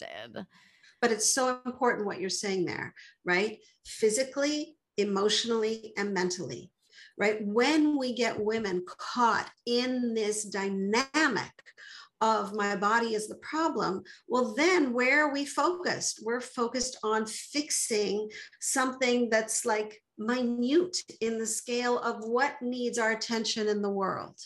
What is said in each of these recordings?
distracted. But it's so important what you're saying there, right? Physically, emotionally, and mentally, right? When we get women caught in this dynamic of my body is the problem, well, then where are we focused? We're focused on fixing something that's like minute in the scale of what needs our attention in the world.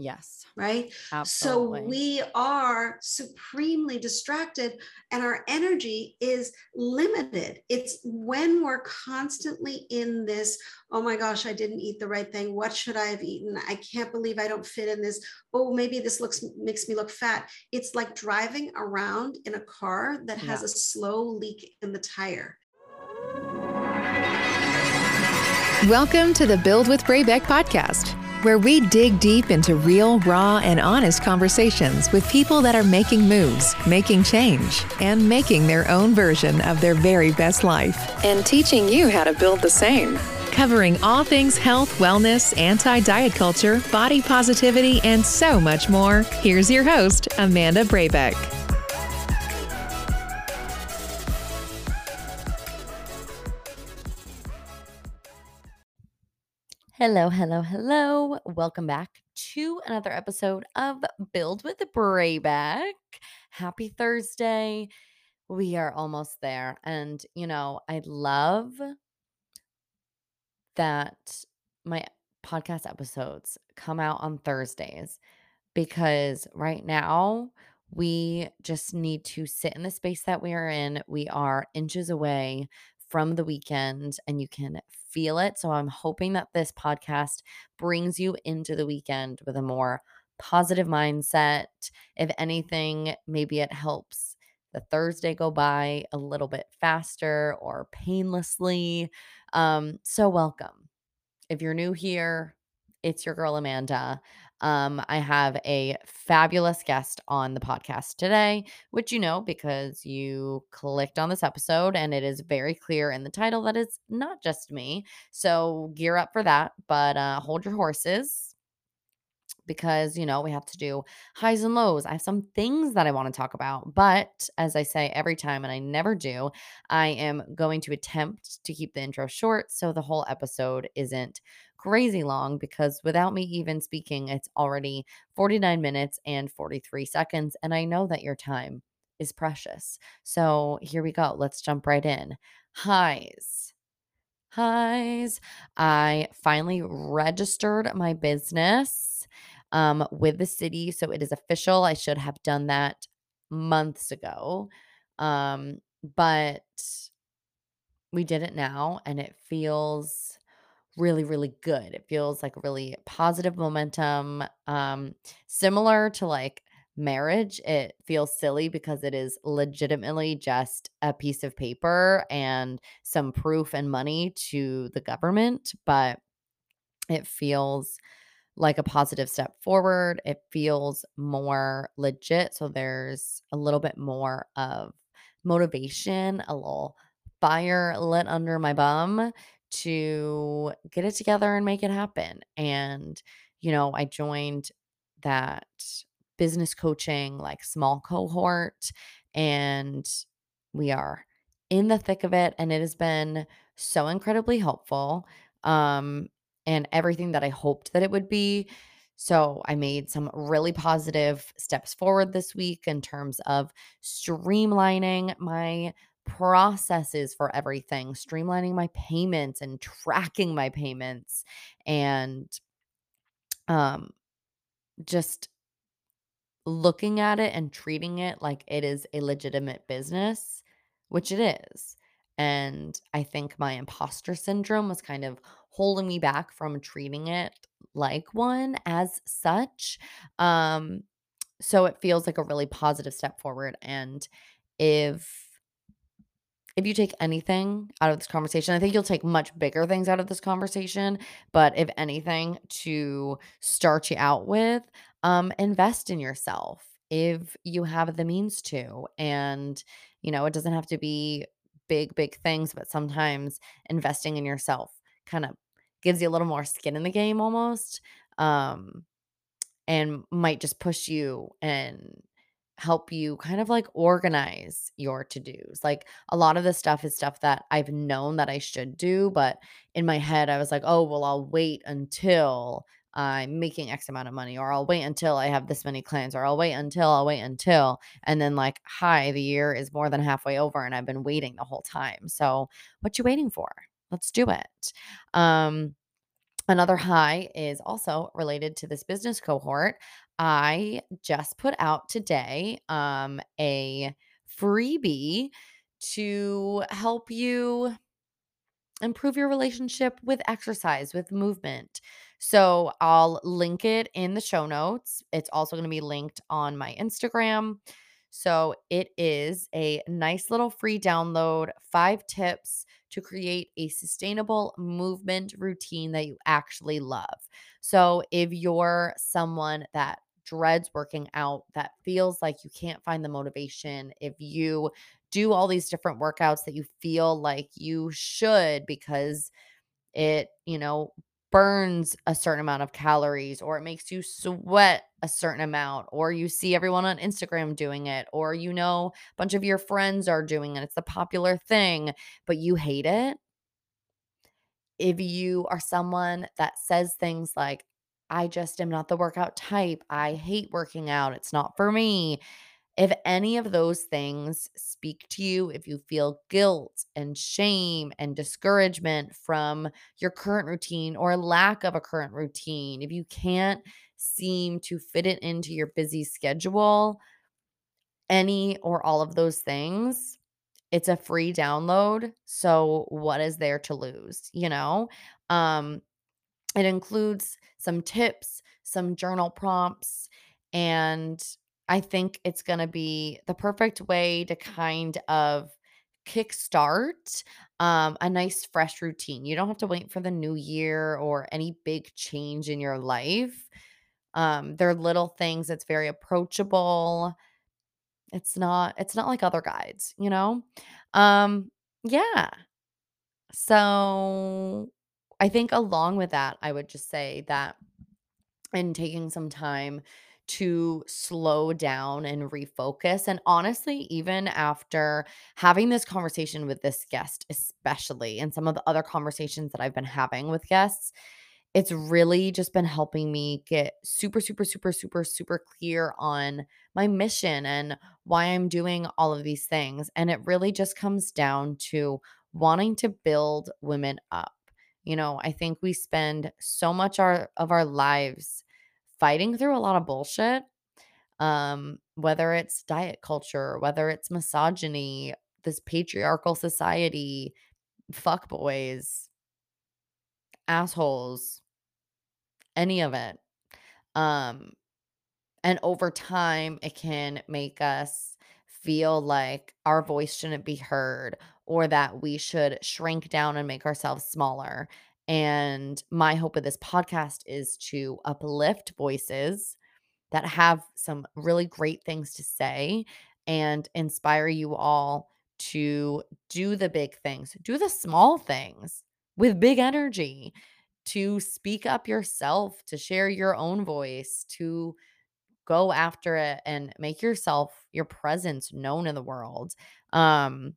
Yes. Right. Absolutely. So we are supremely distracted and our energy is limited. It's when we're constantly in this, oh my gosh, I didn't eat the right thing. What should I have eaten? I can't believe I don't fit in this. Oh, maybe this looks makes me look fat. It's like driving around in a car that has yeah. a slow leak in the tire. Welcome to the Build with Brabeck podcast where we dig deep into real, raw, and honest conversations with people that are making moves, making change, and making their own version of their very best life, and teaching you how to build the same. Covering all things health, wellness, anti diet culture, body positivity, and so much more, here's your host, Amanda Brabeck. Hello, hello, hello. Welcome back to another episode of Build with the Brabeck. Happy Thursday. We are almost there. And, you know, I love that my podcast episodes come out on Thursdays because right now we just need to sit in the space that we are in. We are inches away from the weekend and you can feel it. So I'm hoping that this podcast brings you into the weekend with a more positive mindset. If anything, maybe it helps the Thursday go by a little bit faster or painlessly. Um, so, welcome. If you're new here, it's your girl Amanda. Um, I have a fabulous guest on the podcast today, which you know because you clicked on this episode and it is very clear in the title that it's not just me. So gear up for that, but uh, hold your horses because you know we have to do highs and lows. I have some things that I want to talk about, but as I say every time and I never do, I am going to attempt to keep the intro short so the whole episode isn't crazy long because without me even speaking, it's already 49 minutes and 43 seconds. And I know that your time is precious. So here we go. Let's jump right in. Highs. Highs. I finally registered my business um, with the city. So it is official. I should have done that months ago. Um, but we did it now and it feels really really good. It feels like really positive momentum um similar to like marriage it feels silly because it is legitimately just a piece of paper and some proof and money to the government but it feels like a positive step forward. It feels more legit so there's a little bit more of motivation a little fire lit under my bum to get it together and make it happen. And, you know, I joined that business coaching, like small cohort, and we are in the thick of it. And it has been so incredibly helpful. Um, and everything that I hoped that it would be. So I made some really positive steps forward this week in terms of streamlining my processes for everything, streamlining my payments and tracking my payments and um just looking at it and treating it like it is a legitimate business, which it is. And I think my imposter syndrome was kind of holding me back from treating it like one as such. Um, so it feels like a really positive step forward. And if if you take anything out of this conversation, I think you'll take much bigger things out of this conversation. But if anything to start you out with, um, invest in yourself if you have the means to. And, you know, it doesn't have to be big, big things, but sometimes investing in yourself kind of gives you a little more skin in the game almost. Um, and might just push you and help you kind of like organize your to-dos. Like a lot of this stuff is stuff that I've known that I should do, but in my head I was like, "Oh, well, I'll wait until I'm making X amount of money, or I'll wait until I have this many clients, or I'll wait until, I'll wait until." And then like, hi, the year is more than halfway over and I've been waiting the whole time. So, what you waiting for? Let's do it. Um Another high is also related to this business cohort. I just put out today um, a freebie to help you improve your relationship with exercise, with movement. So I'll link it in the show notes. It's also going to be linked on my Instagram. So it is a nice little free download, five tips to create a sustainable movement routine that you actually love. So if you're someone that dreads working out, that feels like you can't find the motivation, if you do all these different workouts that you feel like you should because it, you know, burns a certain amount of calories or it makes you sweat a certain amount or you see everyone on Instagram doing it or you know a bunch of your friends are doing it it's the popular thing but you hate it. If you are someone that says things like I just am not the workout type I hate working out it's not for me if any of those things speak to you, if you feel guilt and shame and discouragement from your current routine or lack of a current routine, if you can't seem to fit it into your busy schedule, any or all of those things, it's a free download. So, what is there to lose? You know? Um, it includes some tips, some journal prompts, and I think it's going to be the perfect way to kind of kickstart um, a nice, fresh routine. You don't have to wait for the new year or any big change in your life. Um, they're little things. It's very approachable. It's not. It's not like other guides, you know. Um, yeah. So I think along with that, I would just say that and taking some time to slow down and refocus. And honestly, even after having this conversation with this guest, especially, and some of the other conversations that I've been having with guests, it's really just been helping me get super, super, super, super, super clear on my mission and why I'm doing all of these things. And it really just comes down to wanting to build women up. You know, I think we spend so much our, of our lives fighting through a lot of bullshit. Um, whether it's diet culture, whether it's misogyny, this patriarchal society, fuck boys, assholes, any of it. Um, and over time, it can make us feel like our voice shouldn't be heard or that we should shrink down and make ourselves smaller. And my hope of this podcast is to uplift voices that have some really great things to say and inspire you all to do the big things, do the small things with big energy, to speak up yourself, to share your own voice, to go after it and make yourself your presence known in the world. Um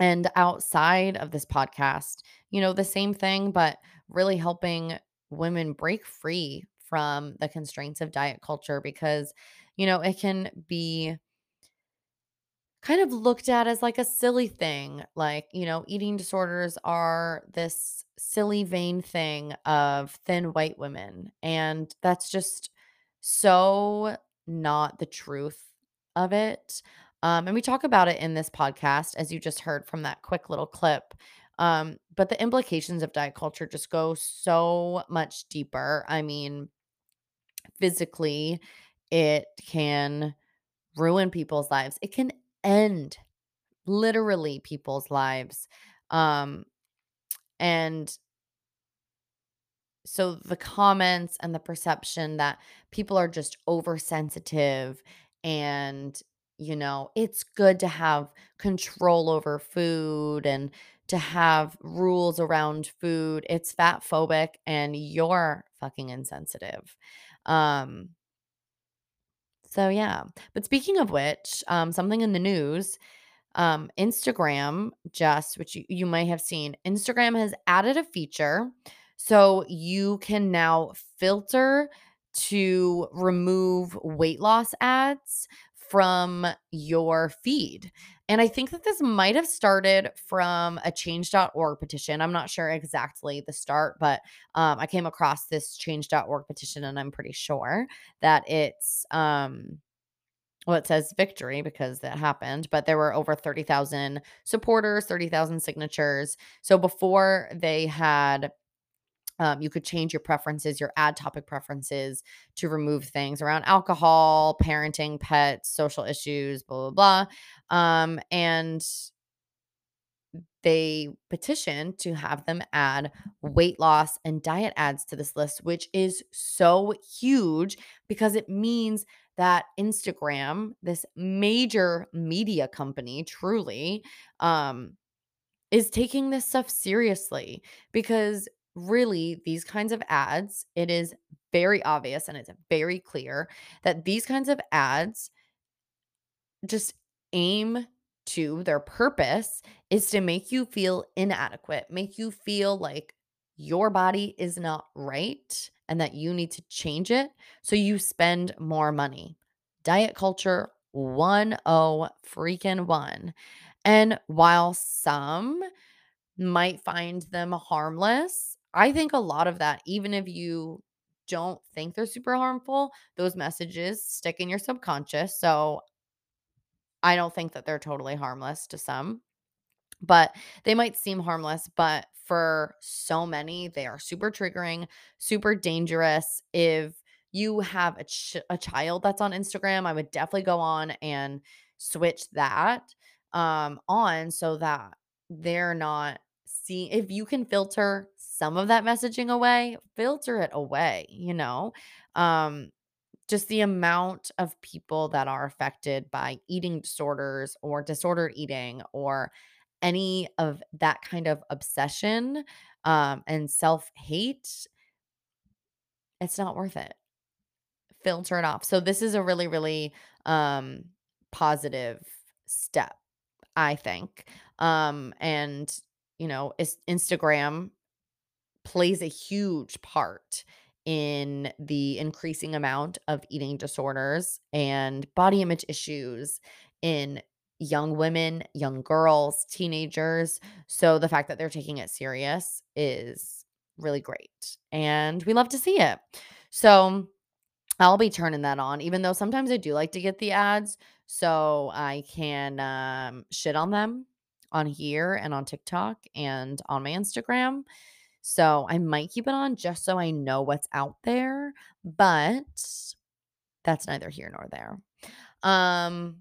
and outside of this podcast, you know, the same thing but really helping women break free from the constraints of diet culture because you know, it can be kind of looked at as like a silly thing. Like, you know, eating disorders are this silly, vain thing of thin white women. And that's just so not the truth of it. Um, and we talk about it in this podcast, as you just heard from that quick little clip. Um, but the implications of diet culture just go so much deeper. I mean, physically, it can ruin people's lives. It can end literally people's lives. Um, and so the comments and the perception that people are just oversensitive and you know it's good to have control over food and to have rules around food it's fat phobic and you're fucking insensitive um So yeah. But speaking of which, um, something in the news, um, Instagram just, which you, you might have seen, Instagram has added a feature so you can now filter to remove weight loss ads from your feed. And I think that this might have started from a change.org petition. I'm not sure exactly the start, but um, I came across this change.org petition and I'm pretty sure that it's um well, it says victory because that happened, but there were over 30,000 supporters, 30,000 signatures. So before they had um, you could change your preferences, your ad topic preferences to remove things around alcohol, parenting, pets, social issues, blah, blah, blah. Um, and they petitioned to have them add weight loss and diet ads to this list, which is so huge because it means that Instagram, this major media company, truly, um, is taking this stuff seriously because really these kinds of ads, it is very obvious and it's very clear that these kinds of ads just aim to their purpose is to make you feel inadequate, make you feel like your body is not right and that you need to change it. So you spend more money. Diet culture 10 freaking 1. And while some might find them harmless, I think a lot of that, even if you don't think they're super harmful, those messages stick in your subconscious. So I don't think that they're totally harmless to some, but they might seem harmless, but for so many, they are super triggering, super dangerous. If you have a, ch- a child that's on Instagram, I would definitely go on and switch that um, on so that they're not seeing. If you can filter some of that messaging away, filter it away, you know? Um, just the amount of people that are affected by eating disorders or disordered eating or any of that kind of obsession um, and self hate, it's not worth it. Filter it off. So, this is a really, really um, positive step, I think. Um, and, you know, Instagram plays a huge part in the increasing amount of eating disorders and body image issues in young women, young girls, teenagers. So the fact that they're taking it serious is really great. And we love to see it. So I'll be turning that on, even though sometimes I do like to get the ads so I can um, shit on them on here and on TikTok and on my Instagram. So I might keep it on just so I know what's out there, but that's neither here nor there. Um,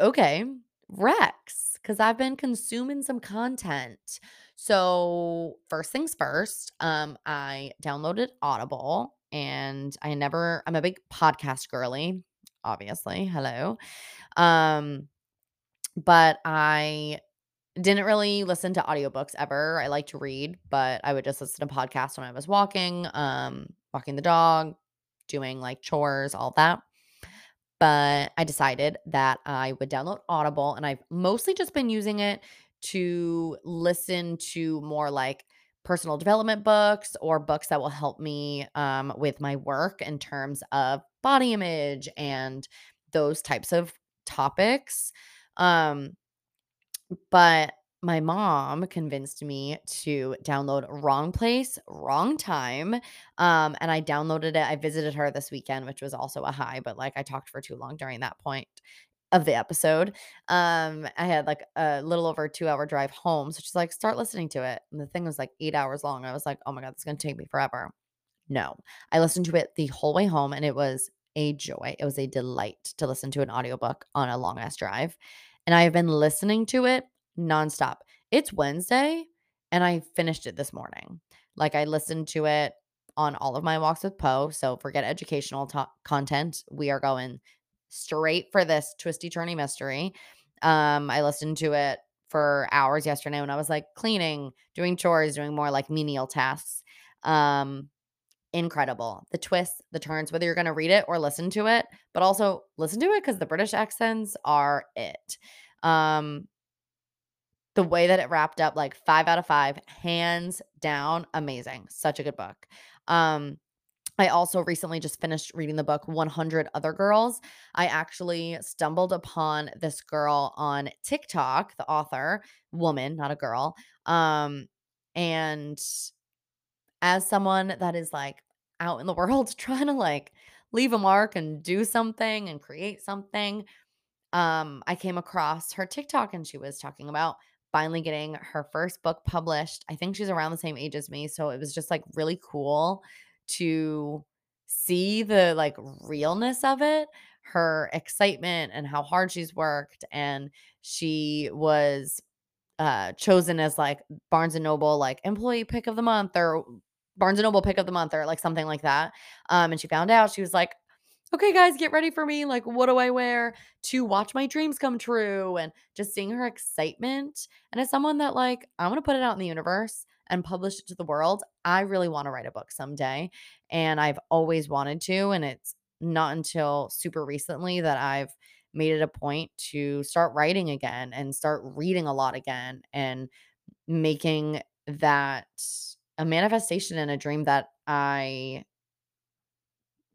okay, Rex, because I've been consuming some content. So first things first, um, I downloaded Audible and I never, I'm a big podcast girly, obviously. Hello. Um, but I didn't really listen to audiobooks ever. I like to read, but I would just listen to podcasts when I was walking, um, walking the dog, doing like chores, all that. But I decided that I would download Audible and I've mostly just been using it to listen to more like personal development books or books that will help me um, with my work in terms of body image and those types of topics. Um, but my mom convinced me to download Wrong Place, Wrong Time. Um, and I downloaded it. I visited her this weekend, which was also a high, but like I talked for too long during that point of the episode. Um, I had like a little over two hour drive home. So she's like, start listening to it. And the thing was like eight hours long. I was like, oh my God, is gonna take me forever. No. I listened to it the whole way home and it was a joy. It was a delight to listen to an audiobook on a long ass drive and I've been listening to it nonstop. It's Wednesday and I finished it this morning. Like I listened to it on all of my walks with Poe. So forget educational ta- content. We are going straight for this twisty turny mystery. Um, I listened to it for hours yesterday when I was like cleaning, doing chores, doing more like menial tasks. Um, incredible. The twists, the turns, whether you're going to read it or listen to it, but also listen to it because the British accents are it. Um, the way that it wrapped up, like five out of five, hands down, amazing. Such a good book. Um, I also recently just finished reading the book 100 Other Girls. I actually stumbled upon this girl on TikTok, the author, woman, not a girl. Um, and as someone that is like out in the world trying to like leave a mark and do something and create something, um, I came across her TikTok and she was talking about finally getting her first book published. I think she's around the same age as me, so it was just like really cool to see the like realness of it, her excitement and how hard she's worked and she was uh chosen as like Barnes and Noble like employee pick of the month or Barnes and Noble pick of the month or like something like that. Um and she found out she was like okay guys get ready for me like what do i wear to watch my dreams come true and just seeing her excitement and as someone that like i want to put it out in the universe and publish it to the world i really want to write a book someday and i've always wanted to and it's not until super recently that i've made it a point to start writing again and start reading a lot again and making that a manifestation and a dream that i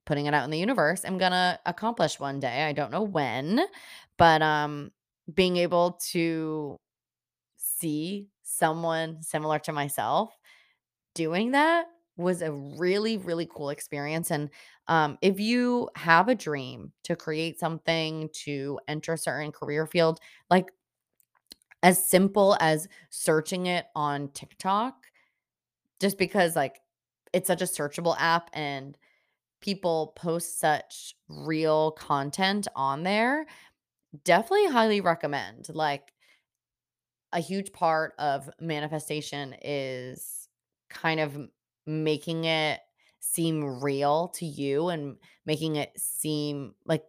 putting it out in the universe i'm gonna accomplish one day i don't know when but um being able to see someone similar to myself doing that was a really really cool experience and um if you have a dream to create something to enter a certain career field like as simple as searching it on TikTok just because like it's such a searchable app and people post such real content on there, definitely highly recommend. Like a huge part of manifestation is kind of making it seem real to you and making it seem like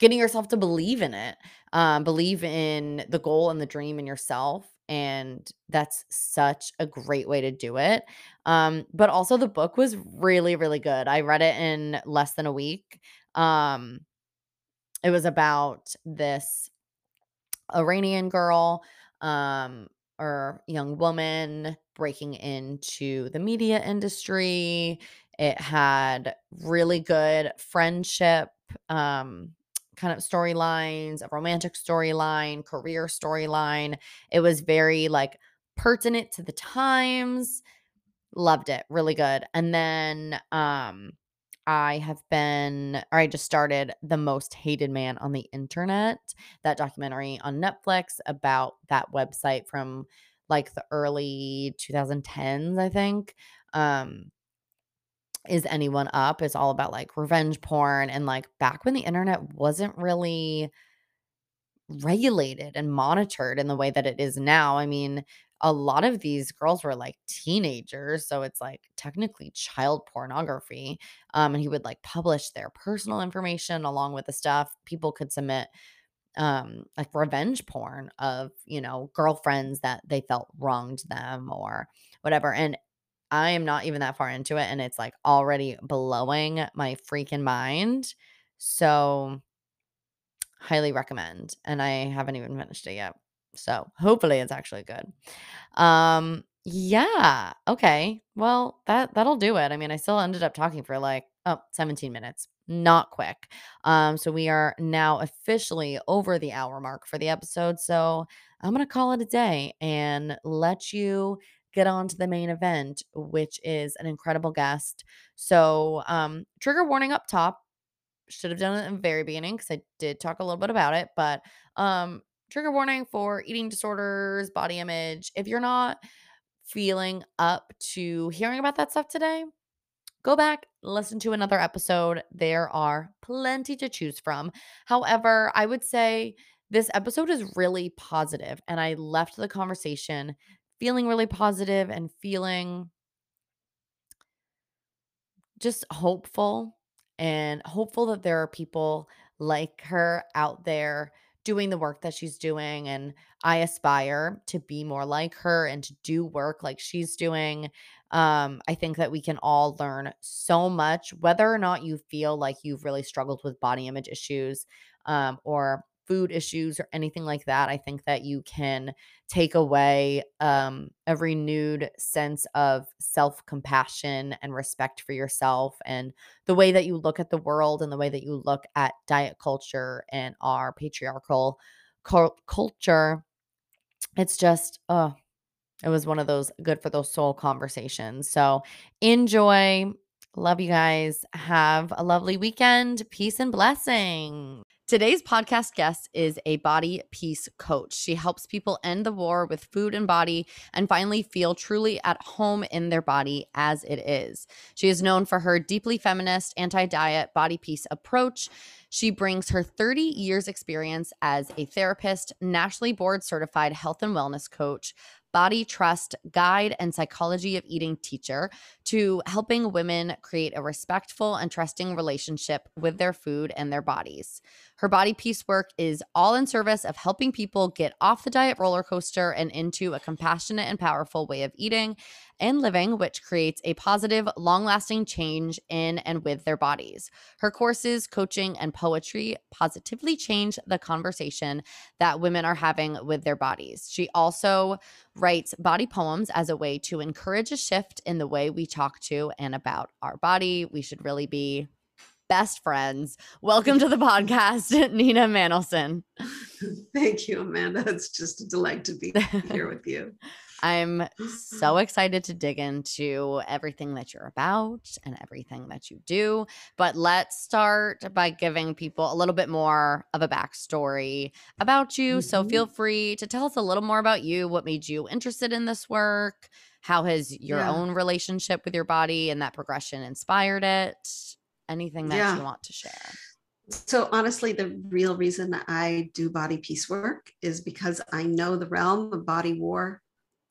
getting yourself to believe in it, um, believe in the goal and the dream in yourself. And that's such a great way to do it. Um, but also, the book was really, really good. I read it in less than a week. Um, it was about this Iranian girl um, or young woman breaking into the media industry. It had really good friendship um, kind of storylines, a romantic storyline, career storyline. It was very like pertinent to the times. Loved it. Really good. And then um I have been, or I just started The Most Hated Man on the Internet, that documentary on Netflix about that website from like the early 2010s, I think. Um, is anyone up? It's all about like revenge porn and like back when the internet wasn't really regulated and monitored in the way that it is now. I mean, a lot of these girls were like teenagers, so it's like technically child pornography. Um, and he would like publish their personal information along with the stuff. People could submit um like revenge porn of, you know, girlfriends that they felt wronged them or whatever. And I am not even that far into it and it's like already blowing my freaking mind. So highly recommend. And I haven't even finished it yet. So hopefully it's actually good. Um yeah, okay. Well, that that'll do it. I mean, I still ended up talking for like oh, 17 minutes. Not quick. Um so we are now officially over the hour mark for the episode. So I'm going to call it a day and let you get on to the main event, which is an incredible guest. So, um trigger warning up top should have done it in the very beginning because I did talk a little bit about it. But um, trigger warning for eating disorders, body image. If you're not feeling up to hearing about that stuff today, go back, listen to another episode. There are plenty to choose from. However, I would say this episode is really positive, and I left the conversation feeling really positive and feeling just hopeful and hopeful that there are people like her out there doing the work that she's doing and I aspire to be more like her and to do work like she's doing Um, I think that we can all learn so much, whether or not you feel like you've really struggled with body image issues um, or food issues or anything like that. I think that you can take away um, a renewed sense of self compassion and respect for yourself and the way that you look at the world and the way that you look at diet culture and our patriarchal cul- culture. It's just, oh, it was one of those good for those soul conversations. So enjoy. Love you guys. Have a lovely weekend. Peace and blessing. Today's podcast guest is a body peace coach. She helps people end the war with food and body and finally feel truly at home in their body as it is. She is known for her deeply feminist, anti diet, body peace approach. She brings her 30 years' experience as a therapist, nationally board certified health and wellness coach, body trust guide and psychology of eating teacher to helping women create a respectful and trusting relationship with their food and their bodies. Her body peace work is all in service of helping people get off the diet roller coaster and into a compassionate and powerful way of eating and living, which creates a positive, long lasting change in and with their bodies. Her courses, coaching, and poetry positively change the conversation that women are having with their bodies. She also writes body poems as a way to encourage a shift in the way we talk to and about our body. We should really be best friends. Welcome to the podcast, Nina Manolson. Thank you, Amanda. It's just a delight to be here with you. I'm so excited to dig into everything that you're about and everything that you do. But let's start by giving people a little bit more of a backstory about you. Mm-hmm. So feel free to tell us a little more about you, what made you interested in this work, how has your yeah. own relationship with your body and that progression inspired it? Anything that yeah. you want to share. So honestly the real reason that i do body peace work is because i know the realm of body war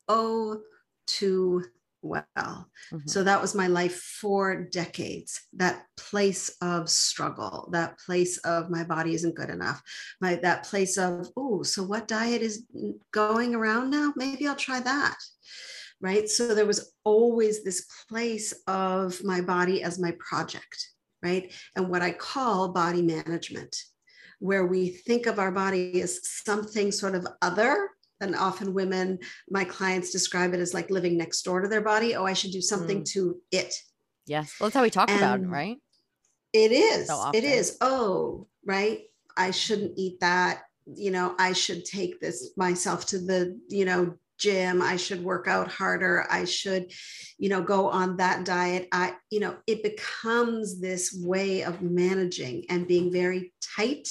oh too well. Mm-hmm. so that was my life for decades. That place of struggle that place of my body isn't good enough. My that place of oh so what diet is going around now? Maybe i'll try that. Right? So there was always this place of my body as my project right? And what I call body management, where we think of our body as something sort of other. And often women, my clients describe it as like living next door to their body. Oh, I should do something mm. to it. Yes. Well, that's how we talk and about it, right? It is. So it is. Oh, right. I shouldn't eat that. You know, I should take this myself to the, you know, gym i should work out harder i should you know go on that diet. I you know it becomes this way of managing and being very tight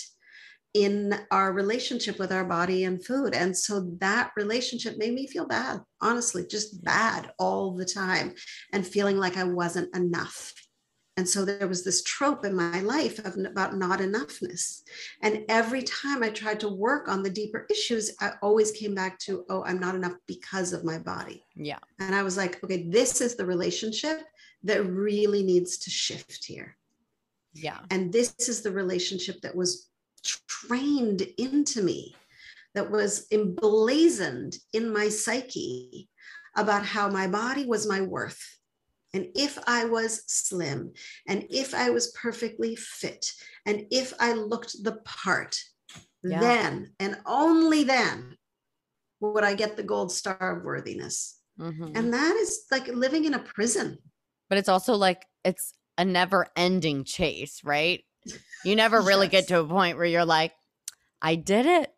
in our relationship with our body and food. And so that relationship made me feel bad honestly just bad all the time and feeling like i wasn't enough and so there was this trope in my life of, about not enoughness. And every time I tried to work on the deeper issues, I always came back to, oh, I'm not enough because of my body. Yeah. And I was like, okay, this is the relationship that really needs to shift here. Yeah. And this is the relationship that was trained into me, that was emblazoned in my psyche about how my body was my worth and if I was slim, and if I was perfectly fit, and if I looked the part, yeah. then and only then would I get the gold star of worthiness. Mm-hmm. And that is like living in a prison. But it's also like it's a never ending chase, right? You never yes. really get to a point where you're like, I did it.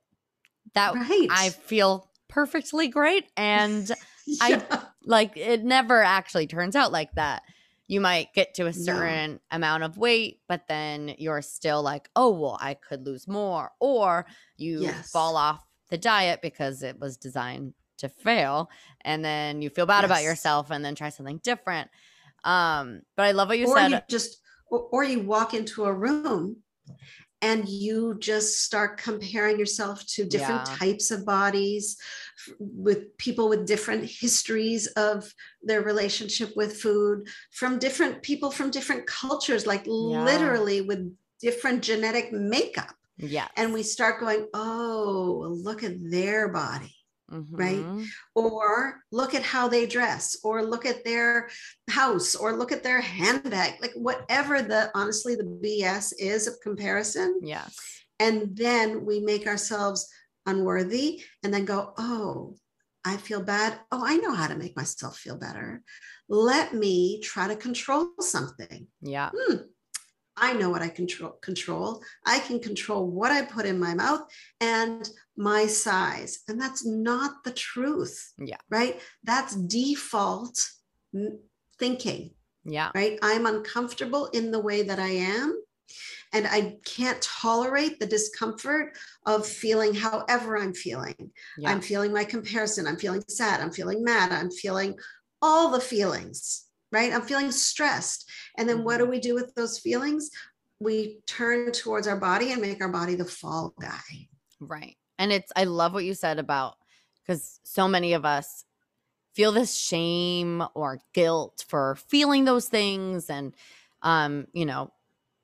That right. I feel perfectly great. And yeah. I like it never actually turns out like that. You might get to a certain no. amount of weight, but then you're still like, oh, well, I could lose more. Or you yes. fall off the diet because it was designed to fail. And then you feel bad yes. about yourself and then try something different. Um, but I love what you or said. You just or you walk into a room and you just start comparing yourself to different yeah. types of bodies with people with different histories of their relationship with food from different people from different cultures like yeah. literally with different genetic makeup yeah and we start going oh look at their body Mhm. or look at how they dress or look at their house or look at their handbag like whatever the honestly the bs is of comparison Yes. and then we make ourselves unworthy and then go oh i feel bad oh i know how to make myself feel better let me try to control something Yeah. hmm, I know what I control control. I can control what I put in my mouth and my size. And that's not the truth. Yeah. Right? That's default thinking, Yeah. right? I'm uncomfortable in the way that I am. And I can't tolerate the discomfort of feeling however I'm feeling. Yeah. I'm feeling my comparison. I'm feeling sad. I'm feeling mad. I'm feeling all the feelings, right? I'm feeling stressed. And then what do we do with those feelings? We turn towards our body and make our body the fall guy. Right. And it's, I love what you said about because so many of us feel this shame or guilt for feeling those things and, um, you know,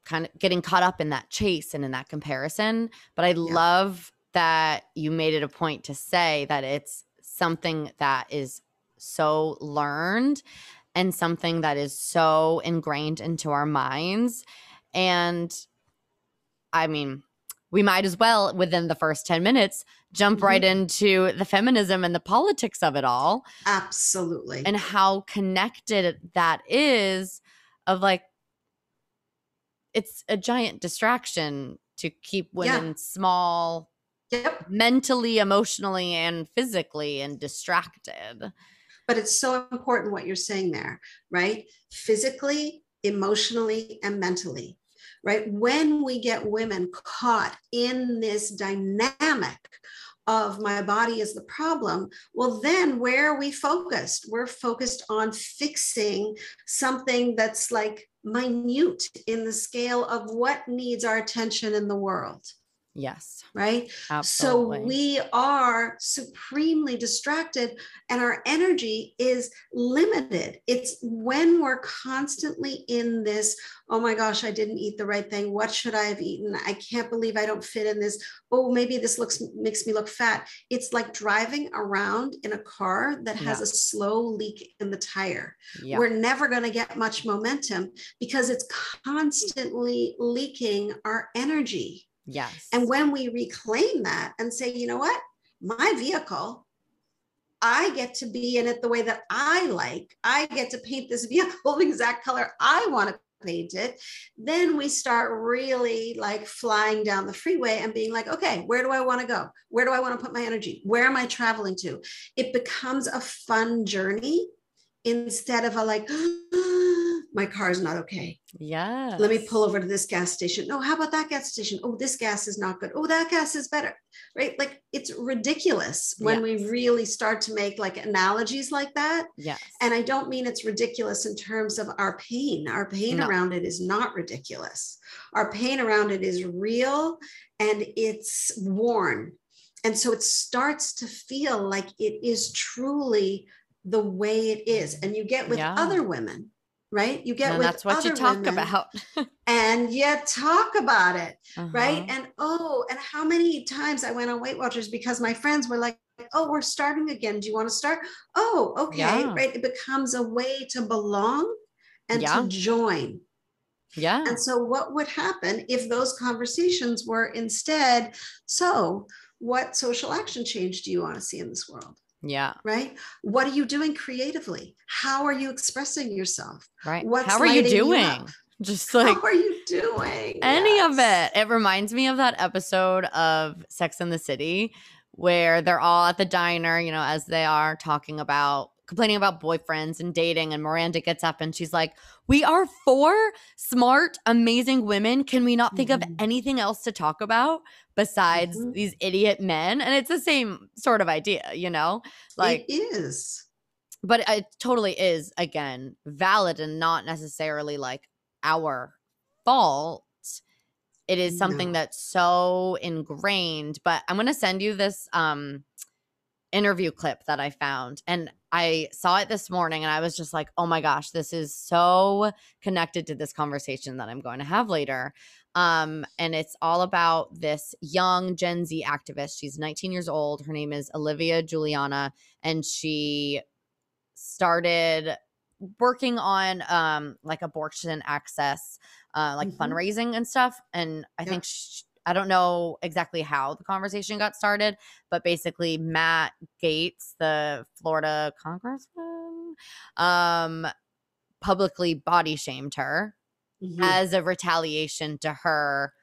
kind of getting caught up in that chase and in that comparison. But I love that you made it a point to say that it's something that is so learned and something that is so ingrained into our minds. And I mean, we might as well, within the first 10 minutes, jump right mm-hmm. into the feminism and the politics of it all Absolutely. and how connected that is of like it's a giant distraction to keep Yeah. women small yep. mentally emotionally and physically and distracted But it's so important what you're saying there, right? Physically, emotionally, and mentally, right? When we get women caught in this dynamic of my body is the problem, well, then where are we focused? We're focused on fixing something that's like minute in the scale of what needs our attention in the world, yes right? absolutely So we are supremely distracted and our energy is limited. It's when we're constantly in this, oh my gosh, I didn't eat the right thing. What should I have eaten? I can't believe I don't fit in this. Oh, maybe this looks makes me look fat. It's like driving around in a car that has Yeah. a slow leak in the tire. yeah We're never going to get much momentum because it's constantly leaking our energy. Yes And when we reclaim that and say, you know what, my vehicle, I get to be in it the way that I like, I get to paint this vehicle the exact color I want to paint it, then we start really like flying down the freeway and being like, okay, where do I want to go? Where do I want to put my energy? Where am I traveling to? It becomes a fun journey instead of a like, oh, my car's not okay yeah let me pull over to this gas station. No, how about that gas station? Oh, this gas is not good. Oh, that gas is better. Right? Like it's ridiculous when we really start to make like analogies like that. yes And I don't mean it's ridiculous in terms of our pain. Our pain No. around it is not ridiculous. Our pain around it is real and it's worn. And so it starts to feel like it is truly the way it is. And you get with Yeah. other women, right? You get and with that's what you other talk women about and yet talk about it right Uh-huh. and oh and how many times i went on weight watchers because my friends were like oh we're starting again do you want to start oh okay Yeah. right it becomes a way to belong and Yeah. to join yeah and so what would happen if those conversations were instead so what social action change do you want to see in this world yeah. Right? What are you doing creatively? How are you expressing yourself? Right. What's how are you lighting you doing? Just like how are you doing? any of it. It reminds me of that episode of Sex and the City where they're all at the diner, you know, as they are talking about complaining about boyfriends and dating. And Miranda gets up and she's like, We are four smart, amazing women. Can we not think of Mhm. anything else to talk about besides Mhm. these idiot men? And it's the same sort of idea, you know? Like, it is but it totally is again valid and not necessarily like our fault it is something No. that's so ingrained but i'm going to send you this um interview clip that i found and i saw it this morning and i was just like oh my gosh this is so connected to this conversation that i'm going to have later Um, and it's all about this young Gen Z activist. She's 19 years old. Her name is Olivia Julianna, and she started working on um like abortion access uh like Mhm. fundraising and stuff and i Yeah. think sh- i don't know exactly how the conversation got started but basically matt gaetz the florida congressman um publicly body shamed her Mhm. as a retaliation to her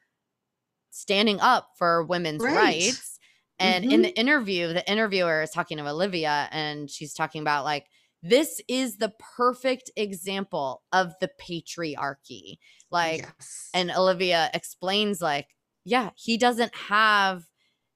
standing up for women's Right. rights. And in Mhm. the interview, the interviewer is talking to Olivia and she's talking about like, this is the perfect example of the patriarchy. Like, yes. and Olivia explains, like, yeah, he doesn't have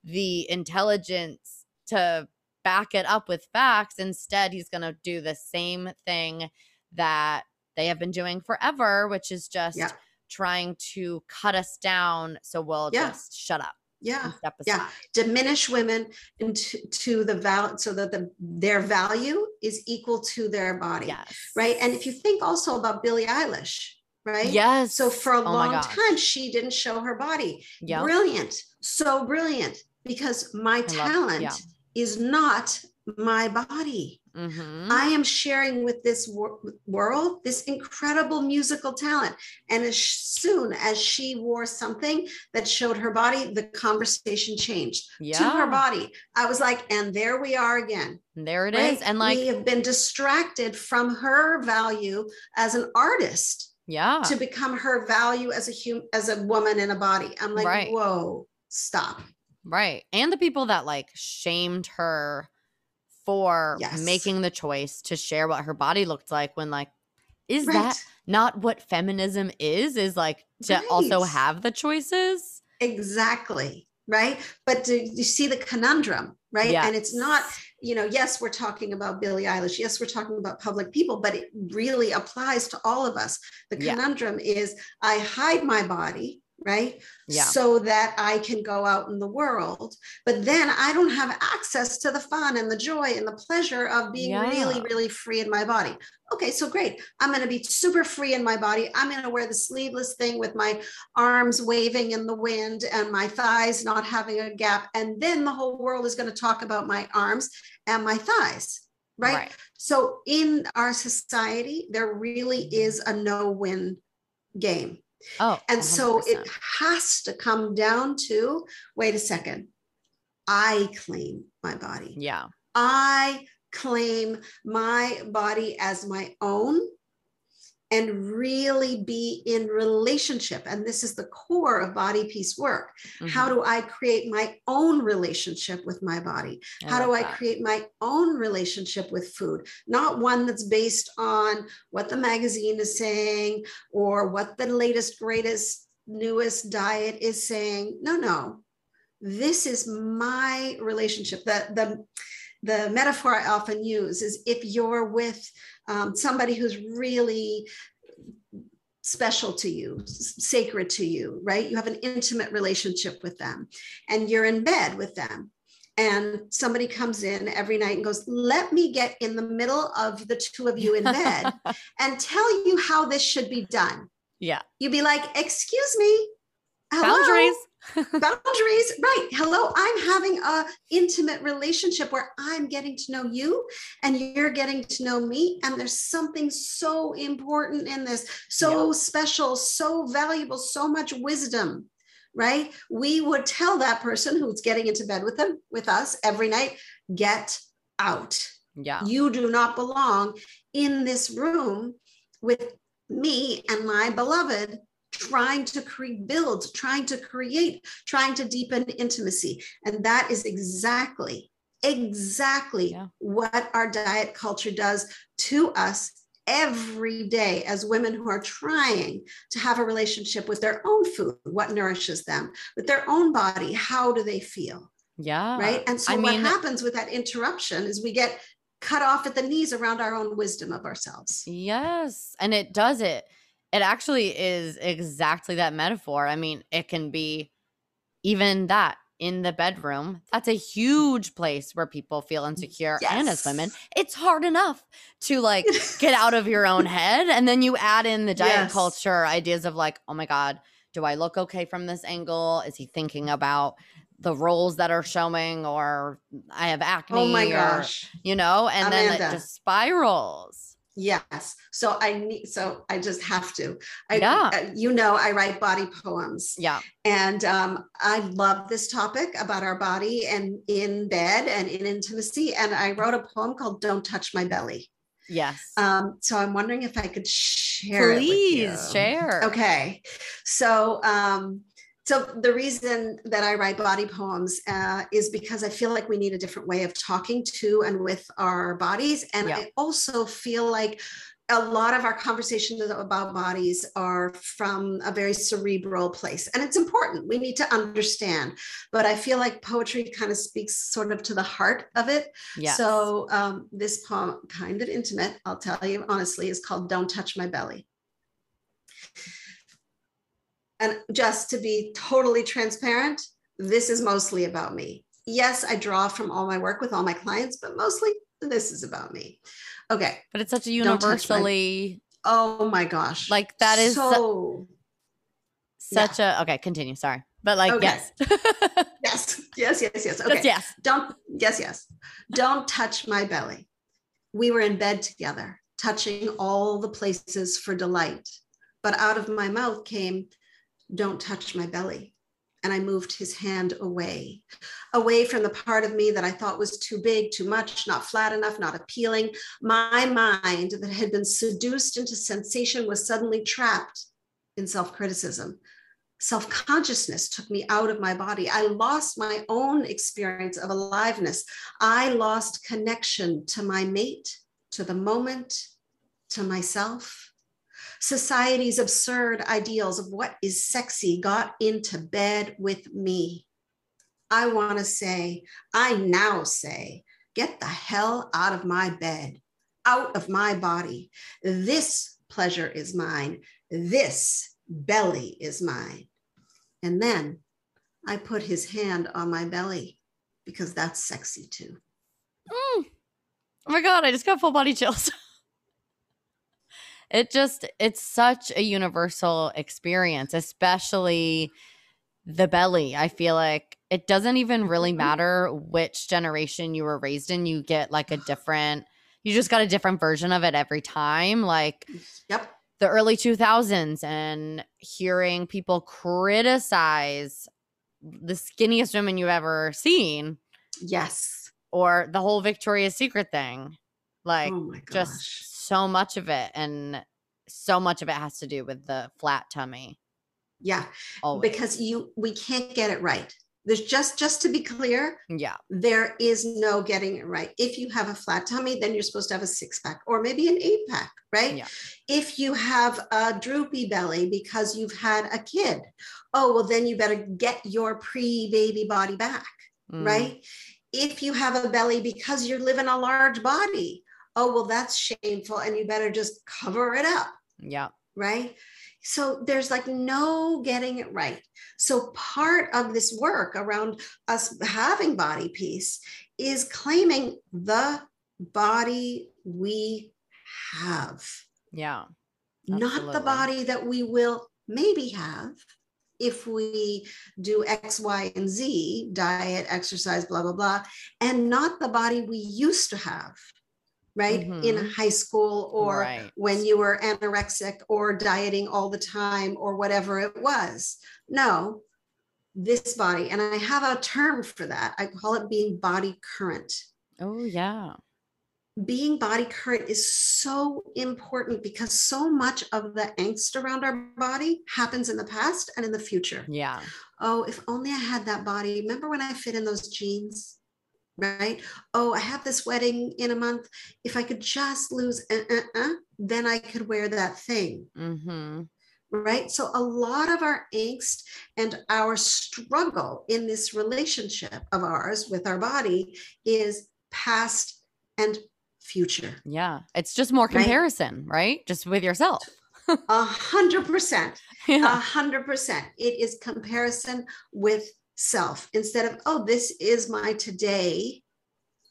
the intelligence to back it up with facts. Instead, he's going to do the same thing that they have been doing forever, which is just Yeah. trying to cut us down so we'll Yeah. just shut up yeah. Yeah. diminish women into to the val so that the their value is equal to their body Yes. right and if you think also about billie eilish right Yes. so for a Oh long time she didn't show her body Yeah. brilliant so brilliant because my love- talent yeah. is not my body Mhm. I am sharing with this wor- world this incredible musical talent. And as soon as she wore something that showed her body, the conversation changed yeah. to her body. I was like, and there we are again. There it is, right? And like, we have been distracted from her value as an artist yeah. to become her value as a human, as a woman in a body. I'm like, Right. whoa, stop. Right. And the people that like shamed her for Yes. making the choice to share what her body looked like when like is Right. that not what feminism is is like to also have the choices? Exactly. Right. But do you see the conundrum? Right. And it's not, you know, yes, we're talking about Billie Eilish. Yes, we're talking about public people, but it really applies to all of us. The Yeah. conundrum is I hide my body, right? Yeah. So that I can go out in the world. But then I don't have access to the fun and the joy and the pleasure of being really, really free in my body. Okay, so great. I'm going to be super free in my body. I'm going to wear the sleeveless thing with my arms waving in the wind and my thighs not having a gap. And then the whole world is going to talk about my arms and my thighs. Right? Right. So in our society, there really is a no win game. Oh. And so it has to come down to wait a second. I claim my body. Yeah. I claim my body as my own and really be in relationship. And this is the core of body peace work. How Mhm. do I create my own relationship with my body? How do love I that. create my own relationship with food? Not one that's based on what the magazine is saying or what the latest, greatest, newest diet is saying. No, no. This is my relationship. The, the, the metaphor I often use is if you're with um, somebody who's really special to you, sacred to you, right? You have an intimate relationship with them and you're in bed with them. And somebody comes in every night and goes, Let me get in the middle of the two of you in bed and tell you how this should be done. yeah. You'd be like, Excuse me. Hello? Boundaries. Boundaries right. Hello i'm having a intimate relationship where i'm getting to know you and you're getting to know me and there's something so important in this so special so valuable so much wisdom right? We would tell that person who's getting into bed with them with us every night get out. Yeah. you do not belong in this room with me and my beloved trying to cre- build, trying to create, trying to deepen intimacy. And that is exactly, exactly Yeah. what our diet culture does to us every day as women who are trying to have a relationship with their own food, what nourishes them, with their own body, how do they feel? Yeah. right? And so I what mean- happens with that interruption is we get cut off at the knees around our own wisdom of ourselves. Yes. And it does it. It actually is exactly that metaphor. I mean, it can be even that in the bedroom. That's a huge place where people feel insecure. And as women, it's hard enough to like get out of your own head. And then you add in the diet Yes. culture ideas of like, oh my God, do I look okay from this angle? Is he thinking about the rolls that are showing or I have acne Oh my or gosh. you know, and then it just spirals. Yes. So I need, so I just have to. I, Yeah. uh, you know, I write body poems Yeah. and um, I love this topic about our body and in bed and in intimacy. And I wrote a poem called Don't Touch My Belly. Yes. Um, so I'm wondering if I could share Please share. Okay. So, um, so the reason that I write body poems uh, is because I feel like we need a different way of talking to and with our bodies, and Yeah. I also feel like a lot of our conversations about bodies are from a very cerebral place, and it's important. We need to understand, but I feel like poetry kind of speaks sort of to the heart of it. Yes. So um, this poem, kind of intimate, I'll tell you honestly, is called "Don't Touch My Belly." And just to be totally transparent, this is mostly about me. Yes, I draw from all my work with all my clients, but mostly this is about me. Okay. but it's such a Don't my- universally Oh my gosh. Like, that is su- so such a okay, continue. Sorry. But like Okay. yes. yes, yes, yes, yes. Okay. Yes. Don't, yes, yes. Don't touch my belly. We were in bed together, touching all the places for delight. But out of my mouth came, Don't touch my belly. And I moved his hand away, away from the part of me that I thought was too big, too much, not flat enough, not appealing. My mind that had been seduced into sensation was suddenly trapped in self criticism self consciousness took me out of my body. I lost my own experience of aliveness. I lost connection to my mate, to the moment, to myself. Society's absurd ideals of what is sexy got into bed with me. I want to say, I now say, get the hell out of my bed, out of my body. This pleasure is mine. This belly is mine. And then I put his hand on my belly because that's sexy too. Mm. Oh my god, I just got full body chills. it just it's such a universal experience, especially the belly. I feel like it doesn't even really Mhm. matter which generation you were raised in. You get like a different you just got a different version of it every time. Like Yep. the early 2000s and hearing people criticize the skinniest women you've ever seen Yes. or the whole Victoria's Secret thing. Like oh just so much of it and so much of it has to do with the flat tummy. yeah. Always. Because you we can't get it right. There's just just to be clear, yeah. there is no getting it right. If you have a flat tummy, then you're supposed to have a six pack or maybe an eight pack, right? Yeah. If you have a droopy belly because you've had a kid, oh, well, then you better get your pre baby body back, Mm, right? If you have a belly because you're living a large body, oh, well, that's shameful and you better just cover it up Yeah. right? So there's like no getting it right. So part of this work around us having body peace is claiming the body we have, Yeah. not the body that we will maybe have if we do X, Y, and Z, diet, exercise, blah, blah, blah, and not the body we used to have, right? In Mhm. high school or right. when you were anorexic or dieting all the time or whatever it was. No, this body, and I have a term for that. I call it being body current. Oh yeah. Being body current is so important because so much of the angst around our body happens in the past and in the future. Yeah. Oh, if only I had that body. Remember when I fit in those jeans? Right? Oh, I have this wedding in a month. If I could just lose, uh, uh, uh, then I could wear that thing. Mm-hmm. right? So a lot of our angst and our struggle in this relationship of ours with our body is past and future. Yeah. It's just more comparison, right? Just with yourself. A hundred percent, a hundred percent. It is comparison with self instead of, oh, this is my today,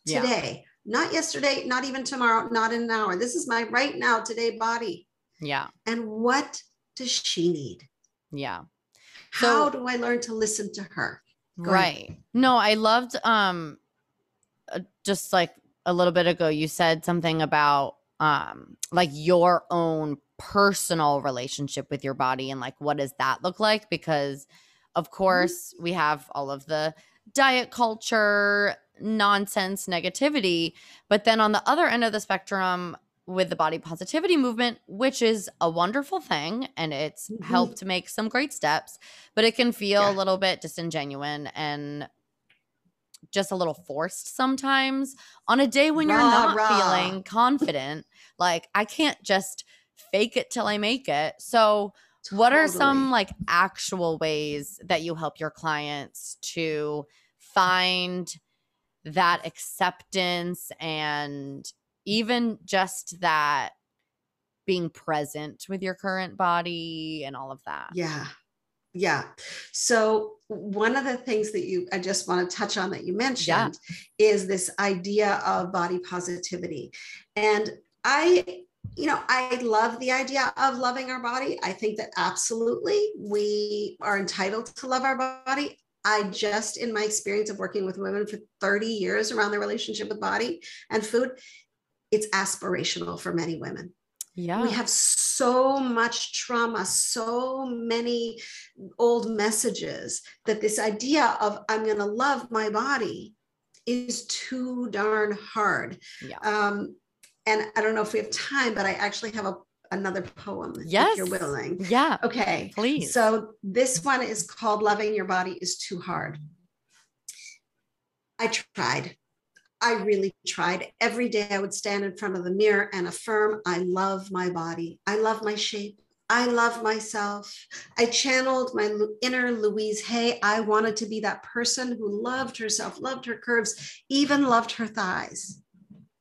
Yeah. today, not yesterday, not even tomorrow, not in an hour. This is my right now, today body. Yeah. And what does she need? Yeah. How do I learn to listen to her? Go right. Ahead. No, I loved um uh, just like a little bit ago you said something about um like your own personal relationship with your body and like what does that look like because of course we have all of the diet culture nonsense negativity but then on the other end of the spectrum with the body positivity movement, which is a wonderful thing and it's mm-hmm. helped make some great steps, but it can feel yeah. a little bit disingenuous and just a little forced sometimes on a day when rah, you're not rah. feeling confident. Like, I can't just fake it till I make it. So, totally. what are some like actual ways that you help your clients to find that acceptance and even just that being present with your current body and all of that. Yeah. Yeah. So one of the things that you I just want to touch on that you mentioned yeah. is this idea of body positivity. And I you know, I love the idea of loving our body. I think that absolutely we are entitled to love our body. I just, in my experience of working with women for 30 years around their relationship with body and food, it's aspirational for many women. Yeah. We have so much trauma, so many old messages that this idea of I'm going to love my body is too darn hard. Yeah. Um, and I don't know if we have time, but I actually have a another poem yes. if you're willing. Yeah. Okay. Please. So this one is called Loving Your Body is Too Hard. I tried. I really tried. Every day I would stand in front of the mirror and affirm, I love my body. I love my shape. I love myself. I channeled my inner Louise Hay. I wanted to be that person who loved herself, loved her curves, even loved her thighs.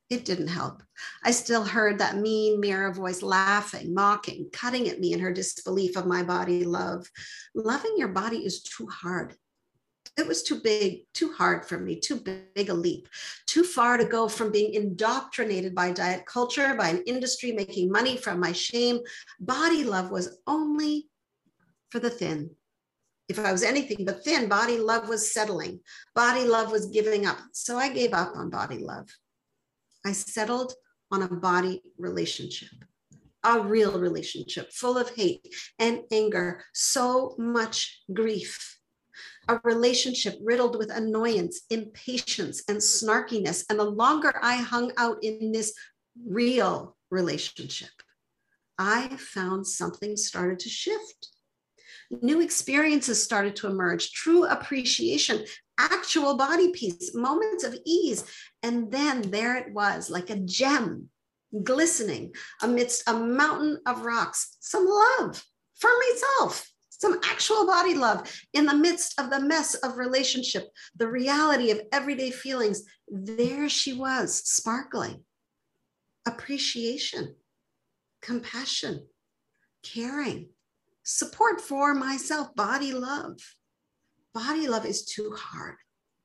It didn't help. I still heard that mean mirror voice laughing, mocking, cutting at me in her disbelief of my body love. Loving your body is too hard it was too big, too hard for me, too big a leap, too far to go from being indoctrinated by diet culture, by an industry making money from my shame. Body love was only for the thin. If I was anything but thin, body love was settling. Body love was giving up. So I gave up on body love. I settled on a body relationship, a real relationship full of hate and anger, so much grief a relationship riddled with annoyance, impatience, and snarkiness. And the longer I hung out in this real relationship, I found something started to shift. New experiences started to emerge, true appreciation, actual body peace, moments of ease. And then there it was, like a gem glistening amidst a mountain of rocks, some love for myself some actual body love in the midst of the mess of relationship, the reality of everyday feelings. There she was, sparkling. Appreciation, compassion, caring, support for myself, body love. Body love is too hard,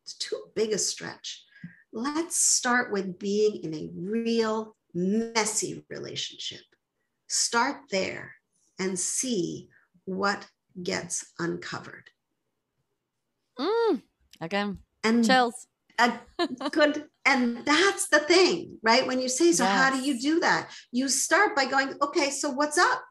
it's too big a stretch. Let's start with being in a real, messy relationship. Start there and see what gets uncovered. Mm, again, and chills. a good, and that's the thing, right? When you say, so yes. how do you do that? You start by going, okay, so what's up?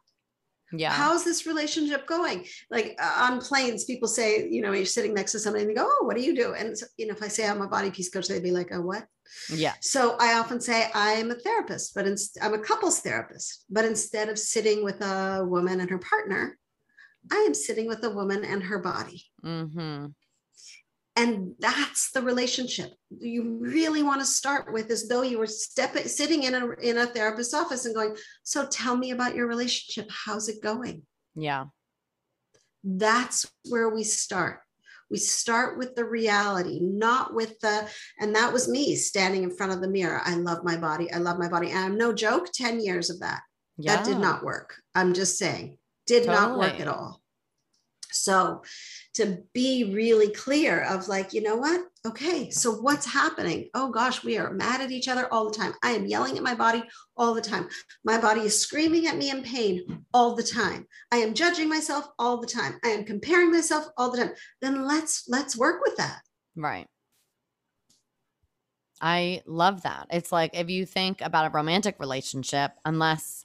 Yeah. How's this relationship going? Like uh, on planes, people say, you know, you're sitting next to somebody and they go, oh, what do you do? And, so, you know, if I say I'm a body peace coach, they'd be like, oh, what? Yeah. So I often say I'm a therapist, but in, I'm a couples therapist. But instead of sitting with a woman and her partner, I am sitting with a woman and her body. Mm-hmm. And that's the relationship you really want to start with, as though you were stepping, sitting in a in a therapist's office and going, "So tell me about your relationship. How's it going?" Yeah, that's where we start. We start with the reality, not with the, and that was me standing in front of the mirror. I love my body. I love my body. And I'm no joke, 10 years of that. Yeah. That did not work. I'm just saying did totally. not work at all. So to be really clear of like, you know what? Okay, so what's happening? Oh gosh, we are mad at each other all the time. I am yelling at my body all the time. My body is screaming at me in pain all the time. I am judging myself all the time. I am comparing myself all the time. Then let's let's work with that. Right. I love that. It's like if you think about a romantic relationship, unless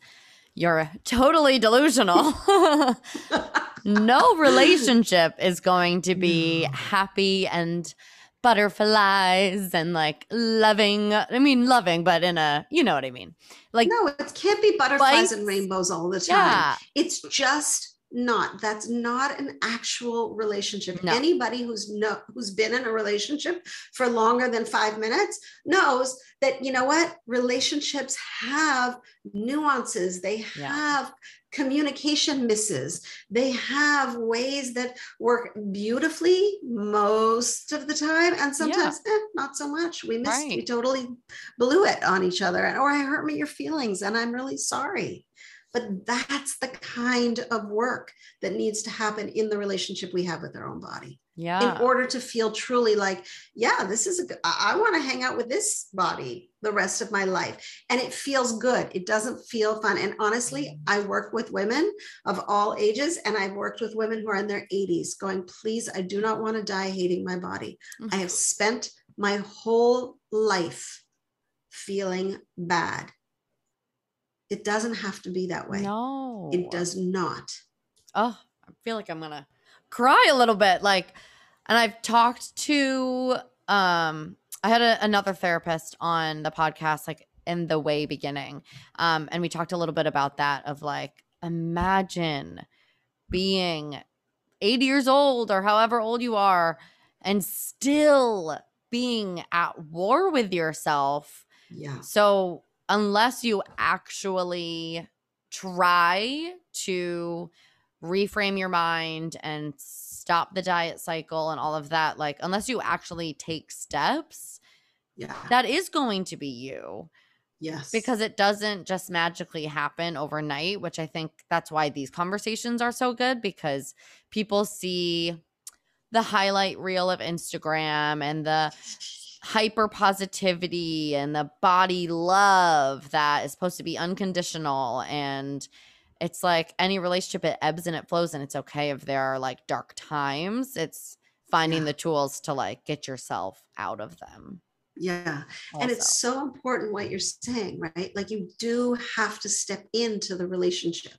you're totally delusional, no relationship is going to be happy and butterflies and like loving. I mean, loving, but in a, you know what I mean? Like, no, it can't be butterflies and rainbows all the time. yeah, It's just not. That's not an actual relationship. No. Anybody who's no who's been in a relationship for longer than five minutes knows that you know what relationships have nuances. They Yeah. have communication misses. They have ways that work beautifully most of the time, and sometimes eh, not so much. We missed. We totally blew it on each other, and or I hurt me your feelings, and I'm really sorry. But that's the kind of work that needs to happen in the relationship we have with our own body yeah. in order to feel truly like, yeah, this is a, I want to hang out with this body the rest of my life. And it feels good. It doesn't feel fun. And honestly, mm. I work with women of all ages, and I've worked with women who are in their 80s going, please, I do not want to die hating my body. I have mm-hmm. spent my whole life feeling bad. It doesn't have to be that way. no, It does not. oh, I feel like I'm gonna cry a little bit. Like, and I've talked to um I had a, another therapist on the podcast, like in the way beginning. Um, and we talked a little bit about that of like, imagine being 80 years old or however old you are and still being at war with yourself Yeah. so unless you actually try to reframe your mind and stop the diet cycle and all of that, like unless you actually take steps, Yeah. that is going to be you yes. because it doesn't just magically happen overnight, which I think that's why these conversations are so good because people see the highlight reel of Instagram and the hyper positivity and the body love that is supposed to be unconditional and it's like any relationship it ebbs and it flows and it's okay if there are like dark times it's finding Yeah. the tools to like get yourself out of them Yeah. And it's so important what you're saying, right? Like you do have to step into the relationship,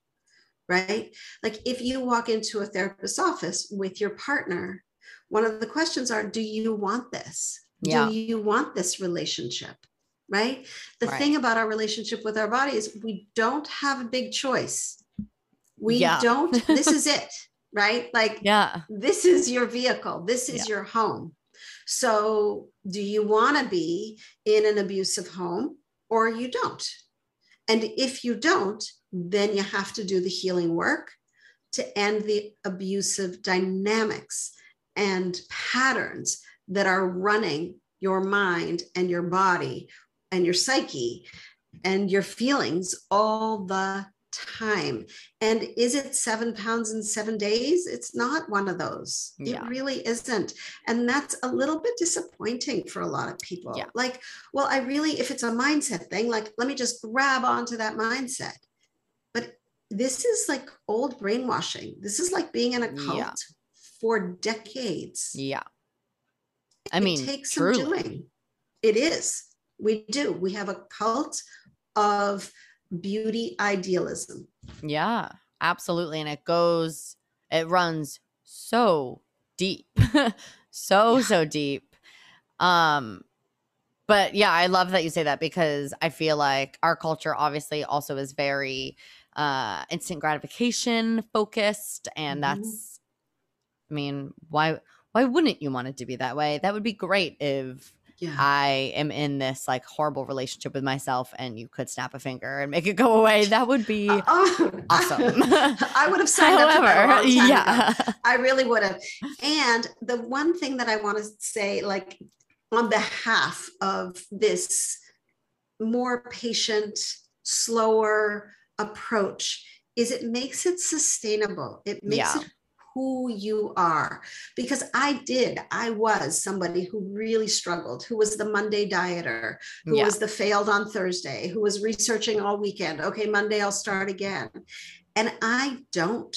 right? Like if you walk into a therapist's office with your partner, one of the questions are Do you want this? Yeah. Do you want this relationship? Right. The Right. thing about our relationship with our body is we don't have a big choice. We Yeah. don't, this is it, right? Like yeah this is your vehicle this is Yeah. your home so do you want to be in an abusive home or you don't and if you don't then you have to do the healing work to end the abusive dynamics and patterns that are running your mind and your body and your psyche and your feelings all the time. And is it seven pounds in seven days? It's not one of those. Yeah. It really isn't. And that's a little bit disappointing for a lot of people. Yeah. Like, well, I really, if it's a mindset thing, like, let me just grab onto that mindset. But this is like old brainwashing. This is like being in a cult Yeah. for decades. yeah i mean, It takes some doing. It is. We do. We have a cult of beauty idealism. Yeah, absolutely. And it goes, it runs so deep, so, Yeah. so deep. Um, but yeah, I love that you say that because I feel like our culture obviously also is very uh instant gratification focused and Mhm. that's I mean, why why wouldn't you want it to be that way? That would be great if Yeah. I am in this like horrible relationship with myself and you could snap a finger and make it go away. That would be uh, Oh, awesome. I would have signed up for that a long time ago. yeah. I really would have. And the one thing that I want to say, like on behalf of this more patient, slower approach, is it makes it sustainable. It makes Yeah. it who you are. Because I did, I was somebody who really struggled, who was the Monday dieter, who Yeah. was the failed on Thursday, who was researching all weekend. Okay, Monday, I'll start again. And I don't.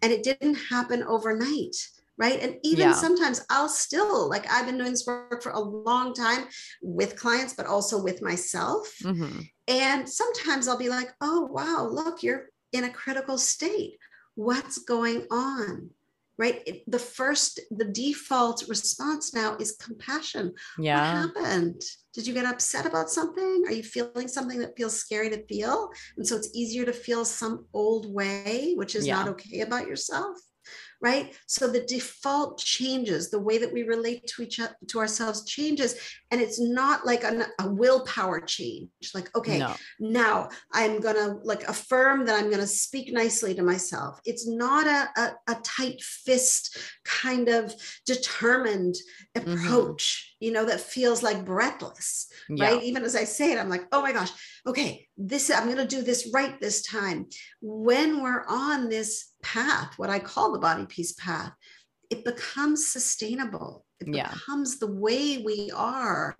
And it didn't happen overnight. Right. And even Yeah. sometimes I'll still, like, I've been doing this work for a long time with clients, but also with myself. Mhm. And sometimes I'll be like, oh, wow, look, you're in a critical state. What's going on? Right. It- the first, the default response now is compassion. Yeah. What happened? Did you get upset about something? Are you feeling something that feels scary to feel? And so it's easier to feel some old way, which is not okay about yourself. Right. So the default changes, the way that we relate to each other, to ourselves changes. And it's not like an, a willpower change. Like, okay, No. now i'm gonna like affirm that i'm gonna speak nicely to myself it's not a, a, a tight fist kind of determined Mhm. approach you know that feels like breathless Yeah. right even as i say it i'm like oh my gosh okay this i'm gonna do this right this time when we're on this path what i call the body peace path it becomes sustainable it Yeah. becomes the way we are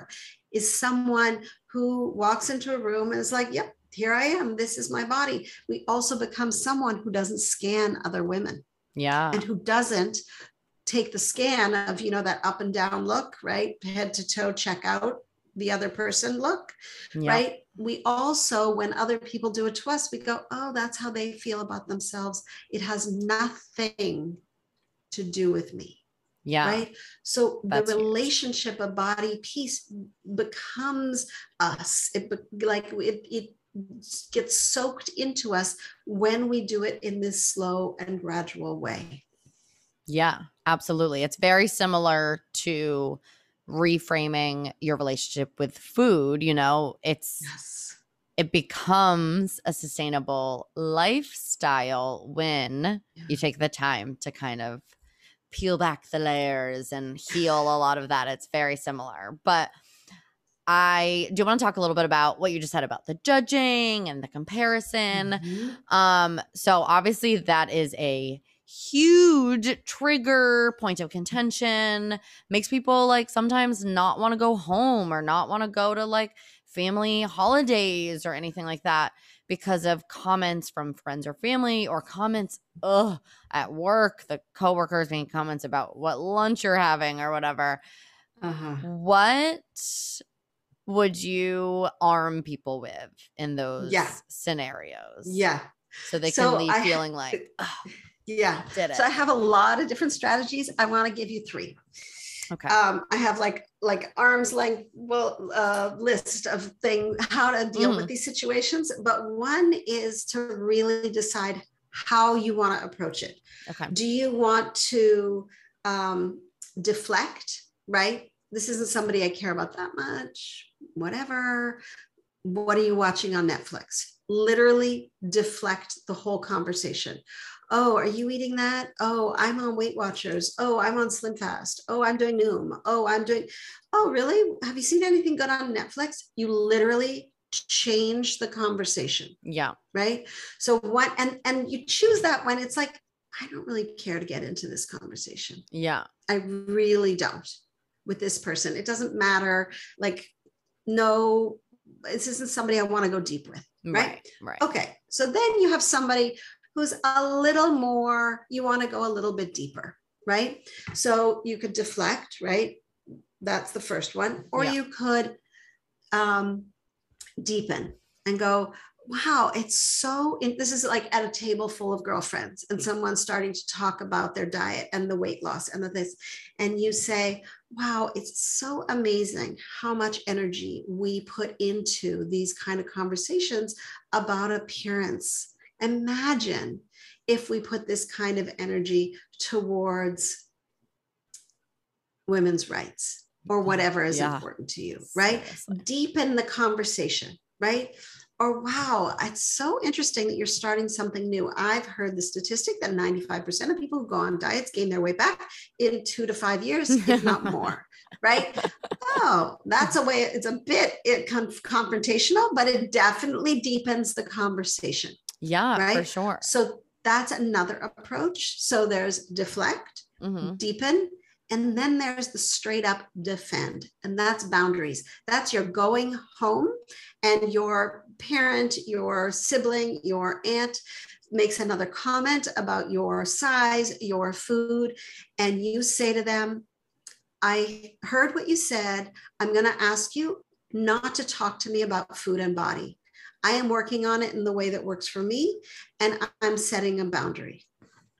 is someone who walks into a room and is like, yep, here I am. This is my body. We also become someone who doesn't scan other women Yeah. and who doesn't take the scan of, you know, that up and down look, right? Head to toe, check out the other person look, Yeah. right? We also, when other people do it to us, we go, oh, that's how they feel about themselves. It has nothing to do with me Yeah. right so That's the huge. relationship of body peace becomes us it be, like it, it gets soaked into us when we do it in this slow and gradual way Yeah, absolutely. It's very similar to reframing your relationship with food. You know, it's yes it becomes a sustainable lifestyle when Yeah. you take the time to kind of peel back the layers and heal a lot of that. It's very similar. But I do want to talk a little bit about what you just said about the judging and the comparison. Mhm. Um, so obviously that is a huge trigger point of contention. Makes people like sometimes not want to go home or not want to go to like family holidays or anything like that because of comments from friends or family or comments ugh, at work, the coworkers making comments about what lunch you're having or whatever. uh-huh What would you arm people with in those Yeah. scenarios? yeah So they So can leave I- feeling like, "Oh, yeah did it. so i have a lot of different strategies i want to give you three okay. um, I have like like arm's length well uh, list of thing how to deal Mm. with these situations, but one is to really decide how you want to approach it. okay. Do you want to um, deflect? Right? This isn't somebody I care about that much. Whatever. What are you watching on Netflix? Literally deflect the whole conversation. Oh, are you eating that? Oh, I'm on Weight Watchers. Oh, I'm on Slim Fast. Oh, I'm doing Noom. Oh, I'm doing. Oh, really? Have you seen anything good on Netflix? You literally change the conversation, Yeah. right? So what? And and you choose that when it's like, I don't really care to get into this conversation. Yeah. I really don't with this person. It doesn't matter. Like, no, this isn't somebody I want to go deep with. Right. Right. Right. Okay. So then you have somebody who's a little more, you want to go a little bit deeper, right? So you could deflect, right? That's the first one. Or Yeah. you could um, deepen and go, wow, it's so, in, this is like at a table full of girlfriends and someone's starting to talk about their diet and the weight loss and the this. And you say, wow, it's so amazing how much energy we put into these kind of conversations about appearance. Imagine if we put this kind of energy towards women's rights or whatever is Yeah. important to you, right? Seriously. Deepen the conversation, right? Or wow, it's so interesting that you're starting something new. I've heard the statistic that 95% of people who go on diets gain their weight back in two to five years, if not more, right? Oh, that's a way, it's a bit it conf- confrontational, but it definitely deepens the conversation. Yeah, for Right? sure. So that's another approach. So there's deflect, Mhm. deepen, and then there's the straight up defend. And that's boundaries. That's your going home and your parent, your sibling, your aunt makes another comment about your size, your food, and you say to them, I heard what you said. I'm going to ask you not to talk to me about food and body. I am working on it in the way that works for me, and I'm setting a boundary.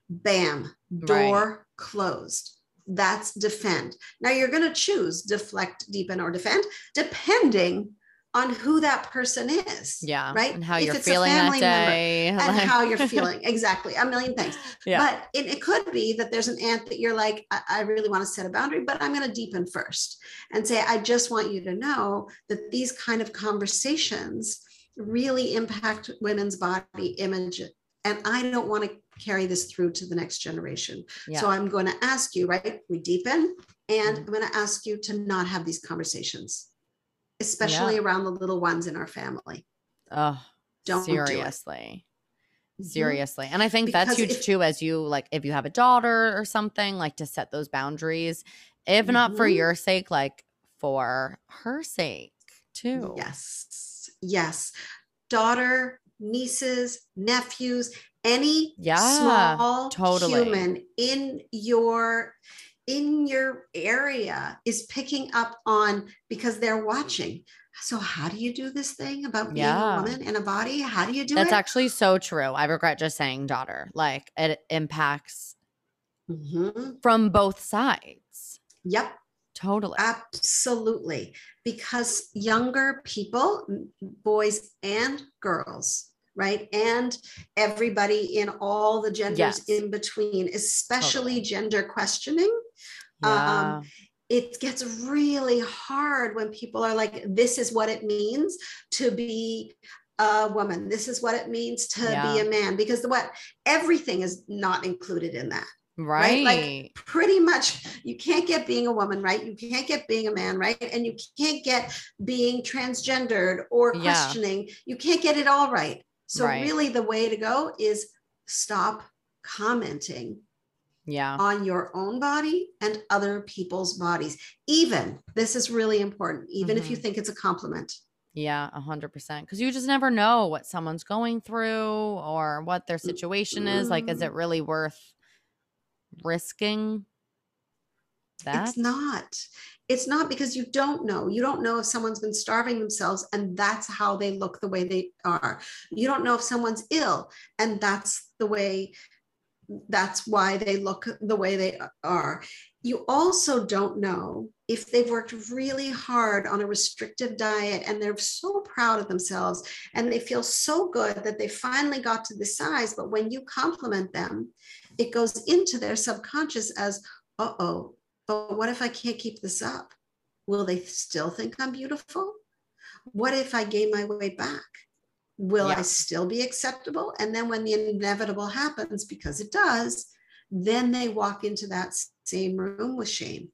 Bam, door closed. That's defend. Now you're going to choose deflect, deepen, or defend, depending on who that person is. Yeah. Right? And how If you're it's a feeling that family member day. And how you're feeling. Exactly. A million things. Yeah. But it, it could be that there's an aunt that you're like, I, I really want to set a boundary, but I'm going to deepen first and say, I just want you to know that these kind of conversations really impact women's body image. And I don't want to carry this through to the next generation. yeah. So I'm going to ask you, right? We deepen, and Mhm. I'm going to ask you to not have these conversations, especially around the little ones in our family. oh, Don't do it. seriously. Seriously. And I think that's huge if- too, as you like, if you have a daughter or something, like to set those boundaries, if not for Mhm. your sake, like for her sake too. Yes. Yes. Daughter, nieces, nephews, any Yeah, small totally. human in your in your area is picking up on because they're watching. So how do you do this thing about being Yeah. a woman in a body? How do you do That's it? actually so true. I regret just saying daughter. Like it impacts Mhm. from both sides. Yep. Totally. Absolutely. Because younger people, boys and girls, right? And everybody in all the genders Yes. in between, especially gender questioning. yeah. Um, it gets really hard when people are like, this is what it means to be a woman. This is what it means to Yeah. be a man. Because the what everything is not included in that right. right? Like pretty much you can't get being a woman, right? You can't get being a man, right? And you can't get being transgendered or Yeah. questioning. You can't get it all right. So Right. really the way to go is stop commenting yeah. on your own body and other people's bodies. Even this is really important, even if you Mhm. think it's a compliment. Yeah, a hundred percent. Because you just never know what someone's going through or what their situation is. Like, is it Mm. really worth risking that? It's not. It's not because you don't know. You don't know if someone's been starving themselves and that's how they look the way they are. You don't know if someone's ill and that's the way, that's why they look the way they are. You also don't know if they've worked really hard on a restrictive diet and they're so proud of themselves and they feel so good that they finally got to the size. But when you compliment them, it goes into their subconscious as, uh oh, but what if I can't keep this up? Will they still think I'm beautiful? What if I gain my weight back? Will Yeah. I still be acceptable? And then when the inevitable happens, because it does, then they walk into that same room with shame.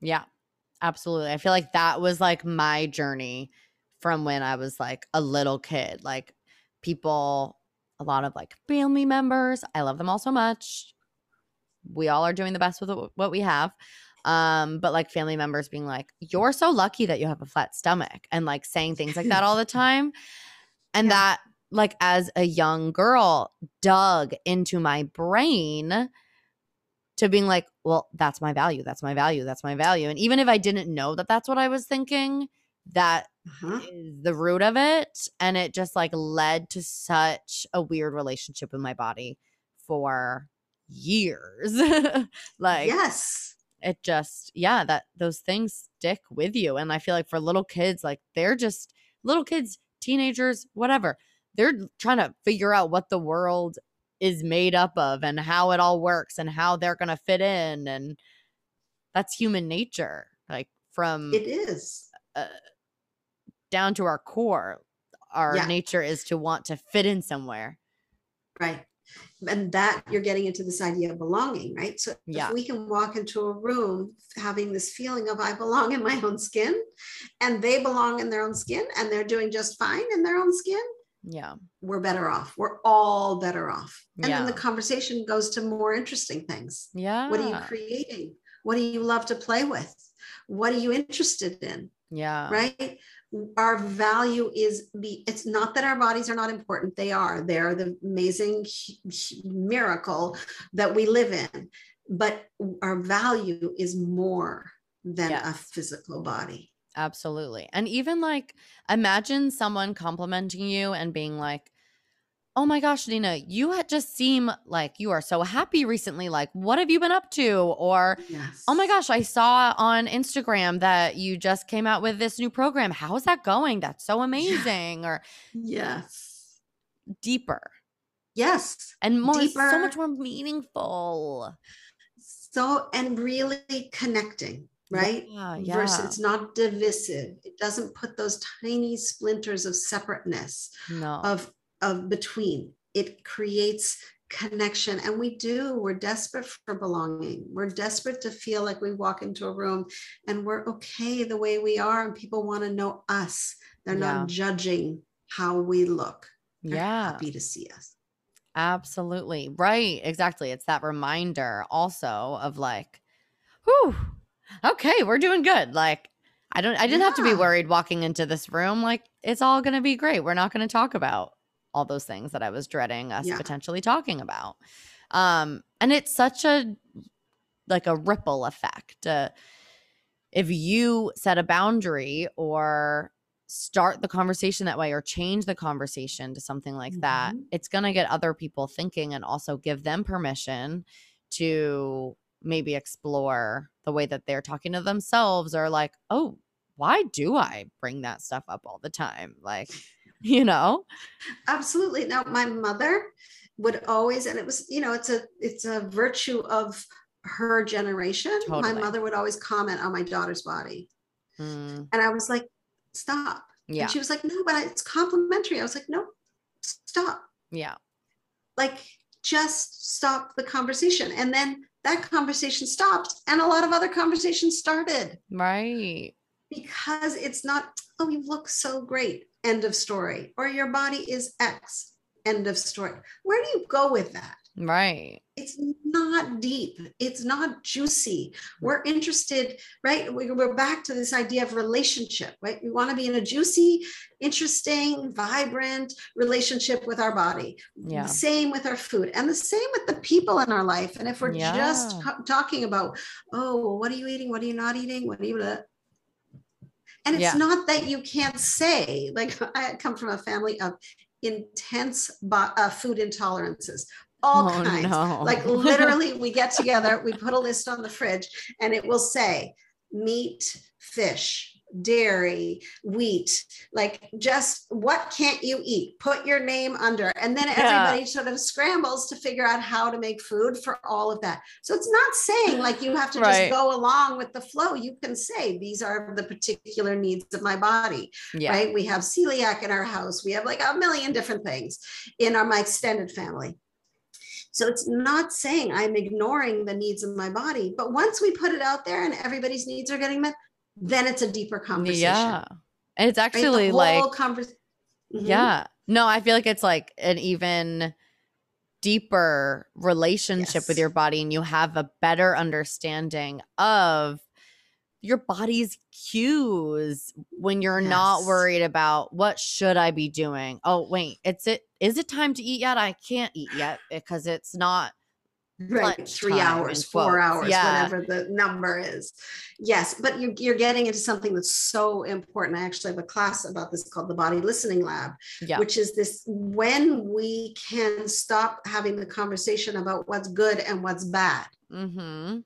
Yeah, absolutely. I feel like that was like my journey from when I was like a little kid. Like people, a lot of like family members, I love them all so much. We all are doing the best with what- we have. Um, but like family members being like, You're so lucky that you have a flat stomach, and like saying things like that all the time. And Yeah. that, like, as a young girl, dug into my brain to being like, well, that's my value. That's my value. That's my value. And even if I didn't know that that's what I was thinking, that Uh-huh. is the root of it. And it just like led to such a weird relationship with my body for years. like, yes. it just, yeah, that those things stick with you. And I feel like for little kids, like they're just little kids, teenagers, whatever, they're trying to figure out what the world is made up of and how it all works and how they're going to fit in. And that's human nature. Like from It is. Down to our core, our Yeah. nature is to want to fit in somewhere. Right. And that you're getting into this idea of belonging, right? So Yeah. if we can walk into a room having this feeling of I belong in my own skin and they belong in their own skin and they're doing just fine in their own skin, Yeah. we're better off. We're all better off. And then the conversation goes to more interesting things. Yeah. What are you creating? What do you love to play with? What are you interested in? Yeah. Right? Our value is the, it's not that our bodies are not important. They are. They're the amazing miracle that we live in. But our value is more than a physical body. Absolutely. And even like imagine someone complimenting you and being like, Oh my gosh, Nina, you had just seem like you are so happy recently. Like, what have you been up to? Or, Yes. oh my gosh, I saw on Instagram that you just came out with this new program. How's that going? That's so amazing. Or Yes. deeper Yes. and more, so much more meaningful. So, and really connecting, right? Yeah. Yeah. Versus it's not divisive. It doesn't put those tiny splinters of separateness no. of of between. It creates connection and we do we're desperate for belonging we're desperate to feel like we walk into a room and we're okay the way we are and people want to know us they're Yeah. not judging how we look they're yeah. happy to see us Absolutely. Right. Exactly. It's that reminder also of like, whew, okay, we're doing good. Like, I don't, I didn't have to be worried walking into this room. Like, it's all going to be great. We're not going to talk about all those things that I was dreading us Yeah. potentially talking about. Um, and it's such a, like a ripple effect. Uh, if you set a boundary or start the conversation that way or change the conversation to something like that, Mhm. it's going to get other people thinking and also give them permission to maybe explore the way that they're talking to themselves or like, oh, why do I bring that stuff up all the time? Like, you know? absolutely. Now my mother would always and it was you know it's a it's a virtue of her generation. My mother would always comment on my daughter's body. Mm, and i was like stop. Yeah. and she was like no but it's complimentary. I was like no stop. Yeah. like just stop the conversation. And then that conversation stopped and a lot of other conversations started. Right. because it's not oh you look so great end of story or your body is x end of story. Where do you go with that? Right. it's not deep. It's not juicy. We're interested right? We- we're back to this idea of relationship right? We want to be in a juicy interesting vibrant relationship with our body. Yeah. same with our food and the same with the people in our life. And if we're just Yeah. co- talking about oh what are you eating? What are you not eating? What are you? And it's Yeah. not that you can't say like i come from a family of intense bo- uh, food intolerances all oh, kinds no. like literally we get together we put a list on the fridge and it will say meat fish dairy wheat like just what can't you eat? Put your name under. And then Yeah. everybody sort of scrambles to figure out how to make food for all of that. So it's not saying like you have to Right. just go along with the flow. You can say these are the particular needs of my body yeah. right? We have celiac in our house. We have like a million different things in our my extended family. So it's not saying I'm ignoring the needs of my body, but once we put it out there and everybody's needs are getting met, then it's a deeper conversation. Yeah. And it's right? Actually like, whole convers- Mhm. yeah. No, I feel like it's like an even deeper relationship with your body and you have a better understanding of your body's cues when you're not worried about what should I be doing? Oh, wait, it's it is it time to eat yet? I can't eat yet because it's not right three hours four hours Yeah. whatever the number is yes but you're, you're getting into something that's so important i actually have a class about this called the body listening lab yeah. which is this when we can stop having the conversation about what's good and what's bad mm-hmm.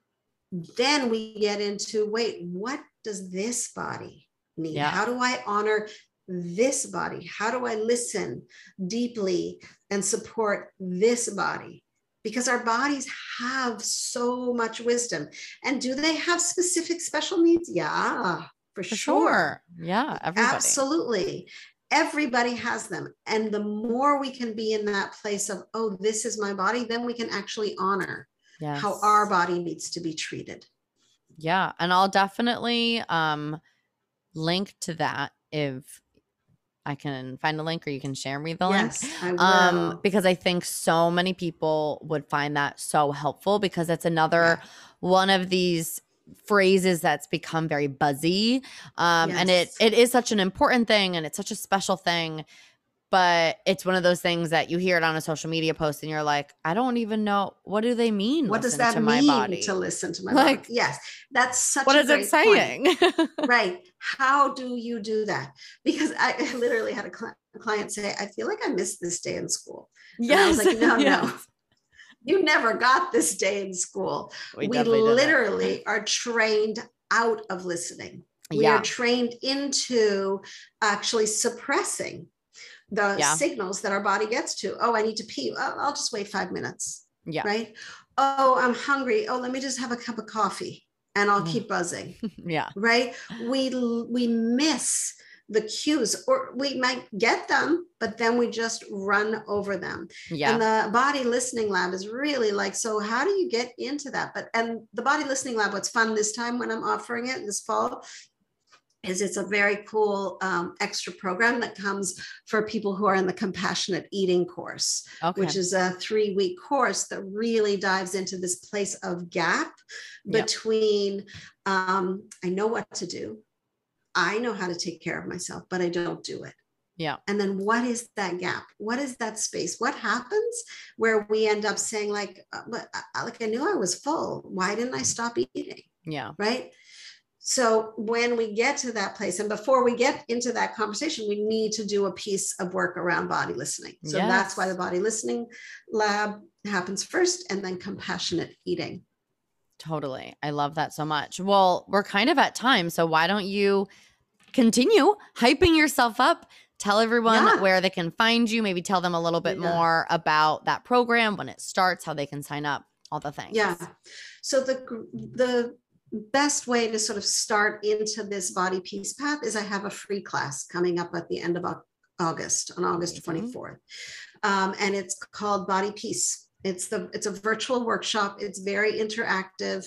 then we get into wait what does this body need Yeah. how do i honor this body how do i listen deeply and support this body because our bodies have so much wisdom and do they have specific special needs yeah for, For sure. sure. Yeah. Everybody. Absolutely. Everybody has them. And the more we can be in that place of, oh, this is my body, then we can actually honor Yes. how our body needs to be treated. Yeah, and I'll definitely um link to that if I can find a link or you can share me the yes, link. I will. Um, because I think so many people would find that so helpful because it's another Yeah. one of these phrases that's become very buzzy. Um, and it it is such an important thing and it's such a special thing. But it's one of those things that you hear it on a social media post and you're like, I don't even know what do they mean. what does that mean to listen to my Like, body? Yes, that's such. what a is it saying? right how do you do that because i literally had a cli- client say i feel like i missed this day in school And I was like, no, no. you never got this day in school we, didn't. literally are trained out of listening we yeah. are trained into actually suppressing the Yeah. signals that our body gets to oh i need to pee oh, i'll just wait five minutes Yeah. right oh i'm hungry oh let me just have a cup of coffee and i'll Mm. keep buzzing yeah. right we we miss the cues or we might get them but then we just run over them Yeah. and the body listening lab is really like so how do you get into that but and the body listening lab what's fun this time when i'm offering it this fall is it's a very cool um, extra program that comes for people who are in the compassionate eating course okay. which is a three week course that really dives into this place of gap Yep. between um, I know what to do, I know how to take care of myself, but I don't do it. Yeah. And then what is that gap? What is that space? What happens where we end up saying like, uh, I- like I knew I was full. Why didn't I stop eating? yeah. right? So when we get to that place, and before we get into that conversation, we need to do a piece of work around body listening. So that's why the body listening lab happens first, and then compassionate eating. Totally. I love that so much. Well, we're kind of at time. So why don't you continue hyping yourself up? Tell everyone Yeah. where they can find you. Maybe tell them a little bit Yeah. more about that program, when it starts, how they can sign up, all the things. Yeah. So the the best way to sort of start into this body peace path is I have a free class coming up at the end of August on August 24th. Um, and it's called Body Peace. It's the it's a virtual workshop. It's very interactive.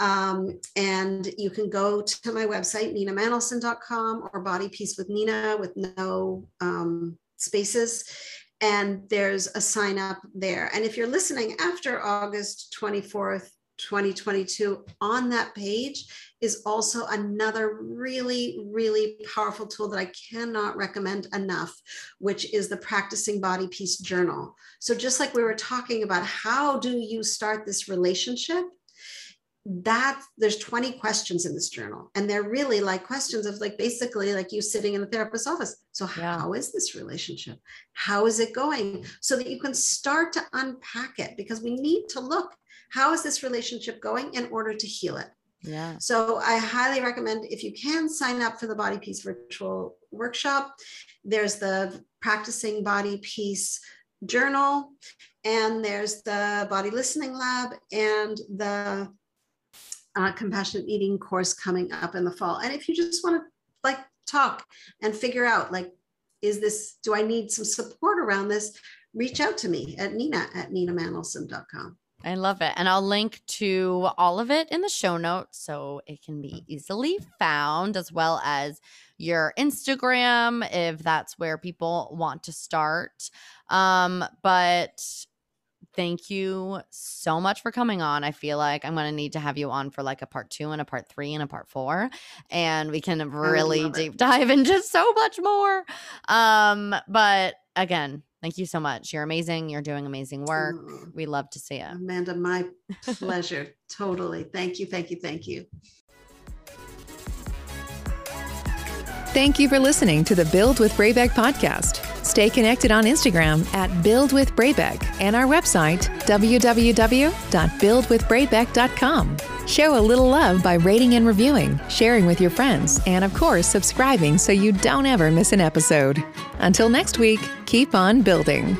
Um, and you can go to my website, ninamanolson.com or Body Peace with Nina with no um, spaces and there's a sign up there. And if you're listening after August 24th, 2022, on that page is also another really, really powerful tool that I cannot recommend enough, which is the Practicing Body Peace Journal. So, just like we were talking about, how do you start this relationship? that there's 20 questions in this journal and they're really like questions of like basically like you sitting in the therapist's office so Yeah. how is this relationship how is it going so that you can start to unpack it because we need to look how is this relationship going in order to heal it Yeah. so I highly recommend if you can sign up for the Body Peace virtual workshop. There's the Practicing Body Peace journal, and there's the Body Listening Lab, and the uh, Compassionate Eating course coming up in the fall. And if you just want to like talk and figure out like, is this, do I need some support around this? Reach out to me at nina at ninamanolson.com. I love it. And I'll link to all of it in the show notes so it can be easily found, as well as your Instagram if that's where people want to start. Um, but thank you so much for coming on. I feel like I'm going to need to have you on for like a part two and a part three and a part four. And we can really love it. deep dive into so much more. Um, but again, thank you so much. You're amazing. You're doing amazing work. Oh. We love to see it. Amanda, my pleasure. totally. Thank you. Thank you. Thank you. Thank you for listening to the Build with Brabeck podcast. Stay connected on Instagram at Build with Brabeck and our website, www.buildwithbrabeck.com. Show a little love by rating and reviewing, sharing with your friends, and of course, subscribing so you don't ever miss an episode. Until next week, keep on building.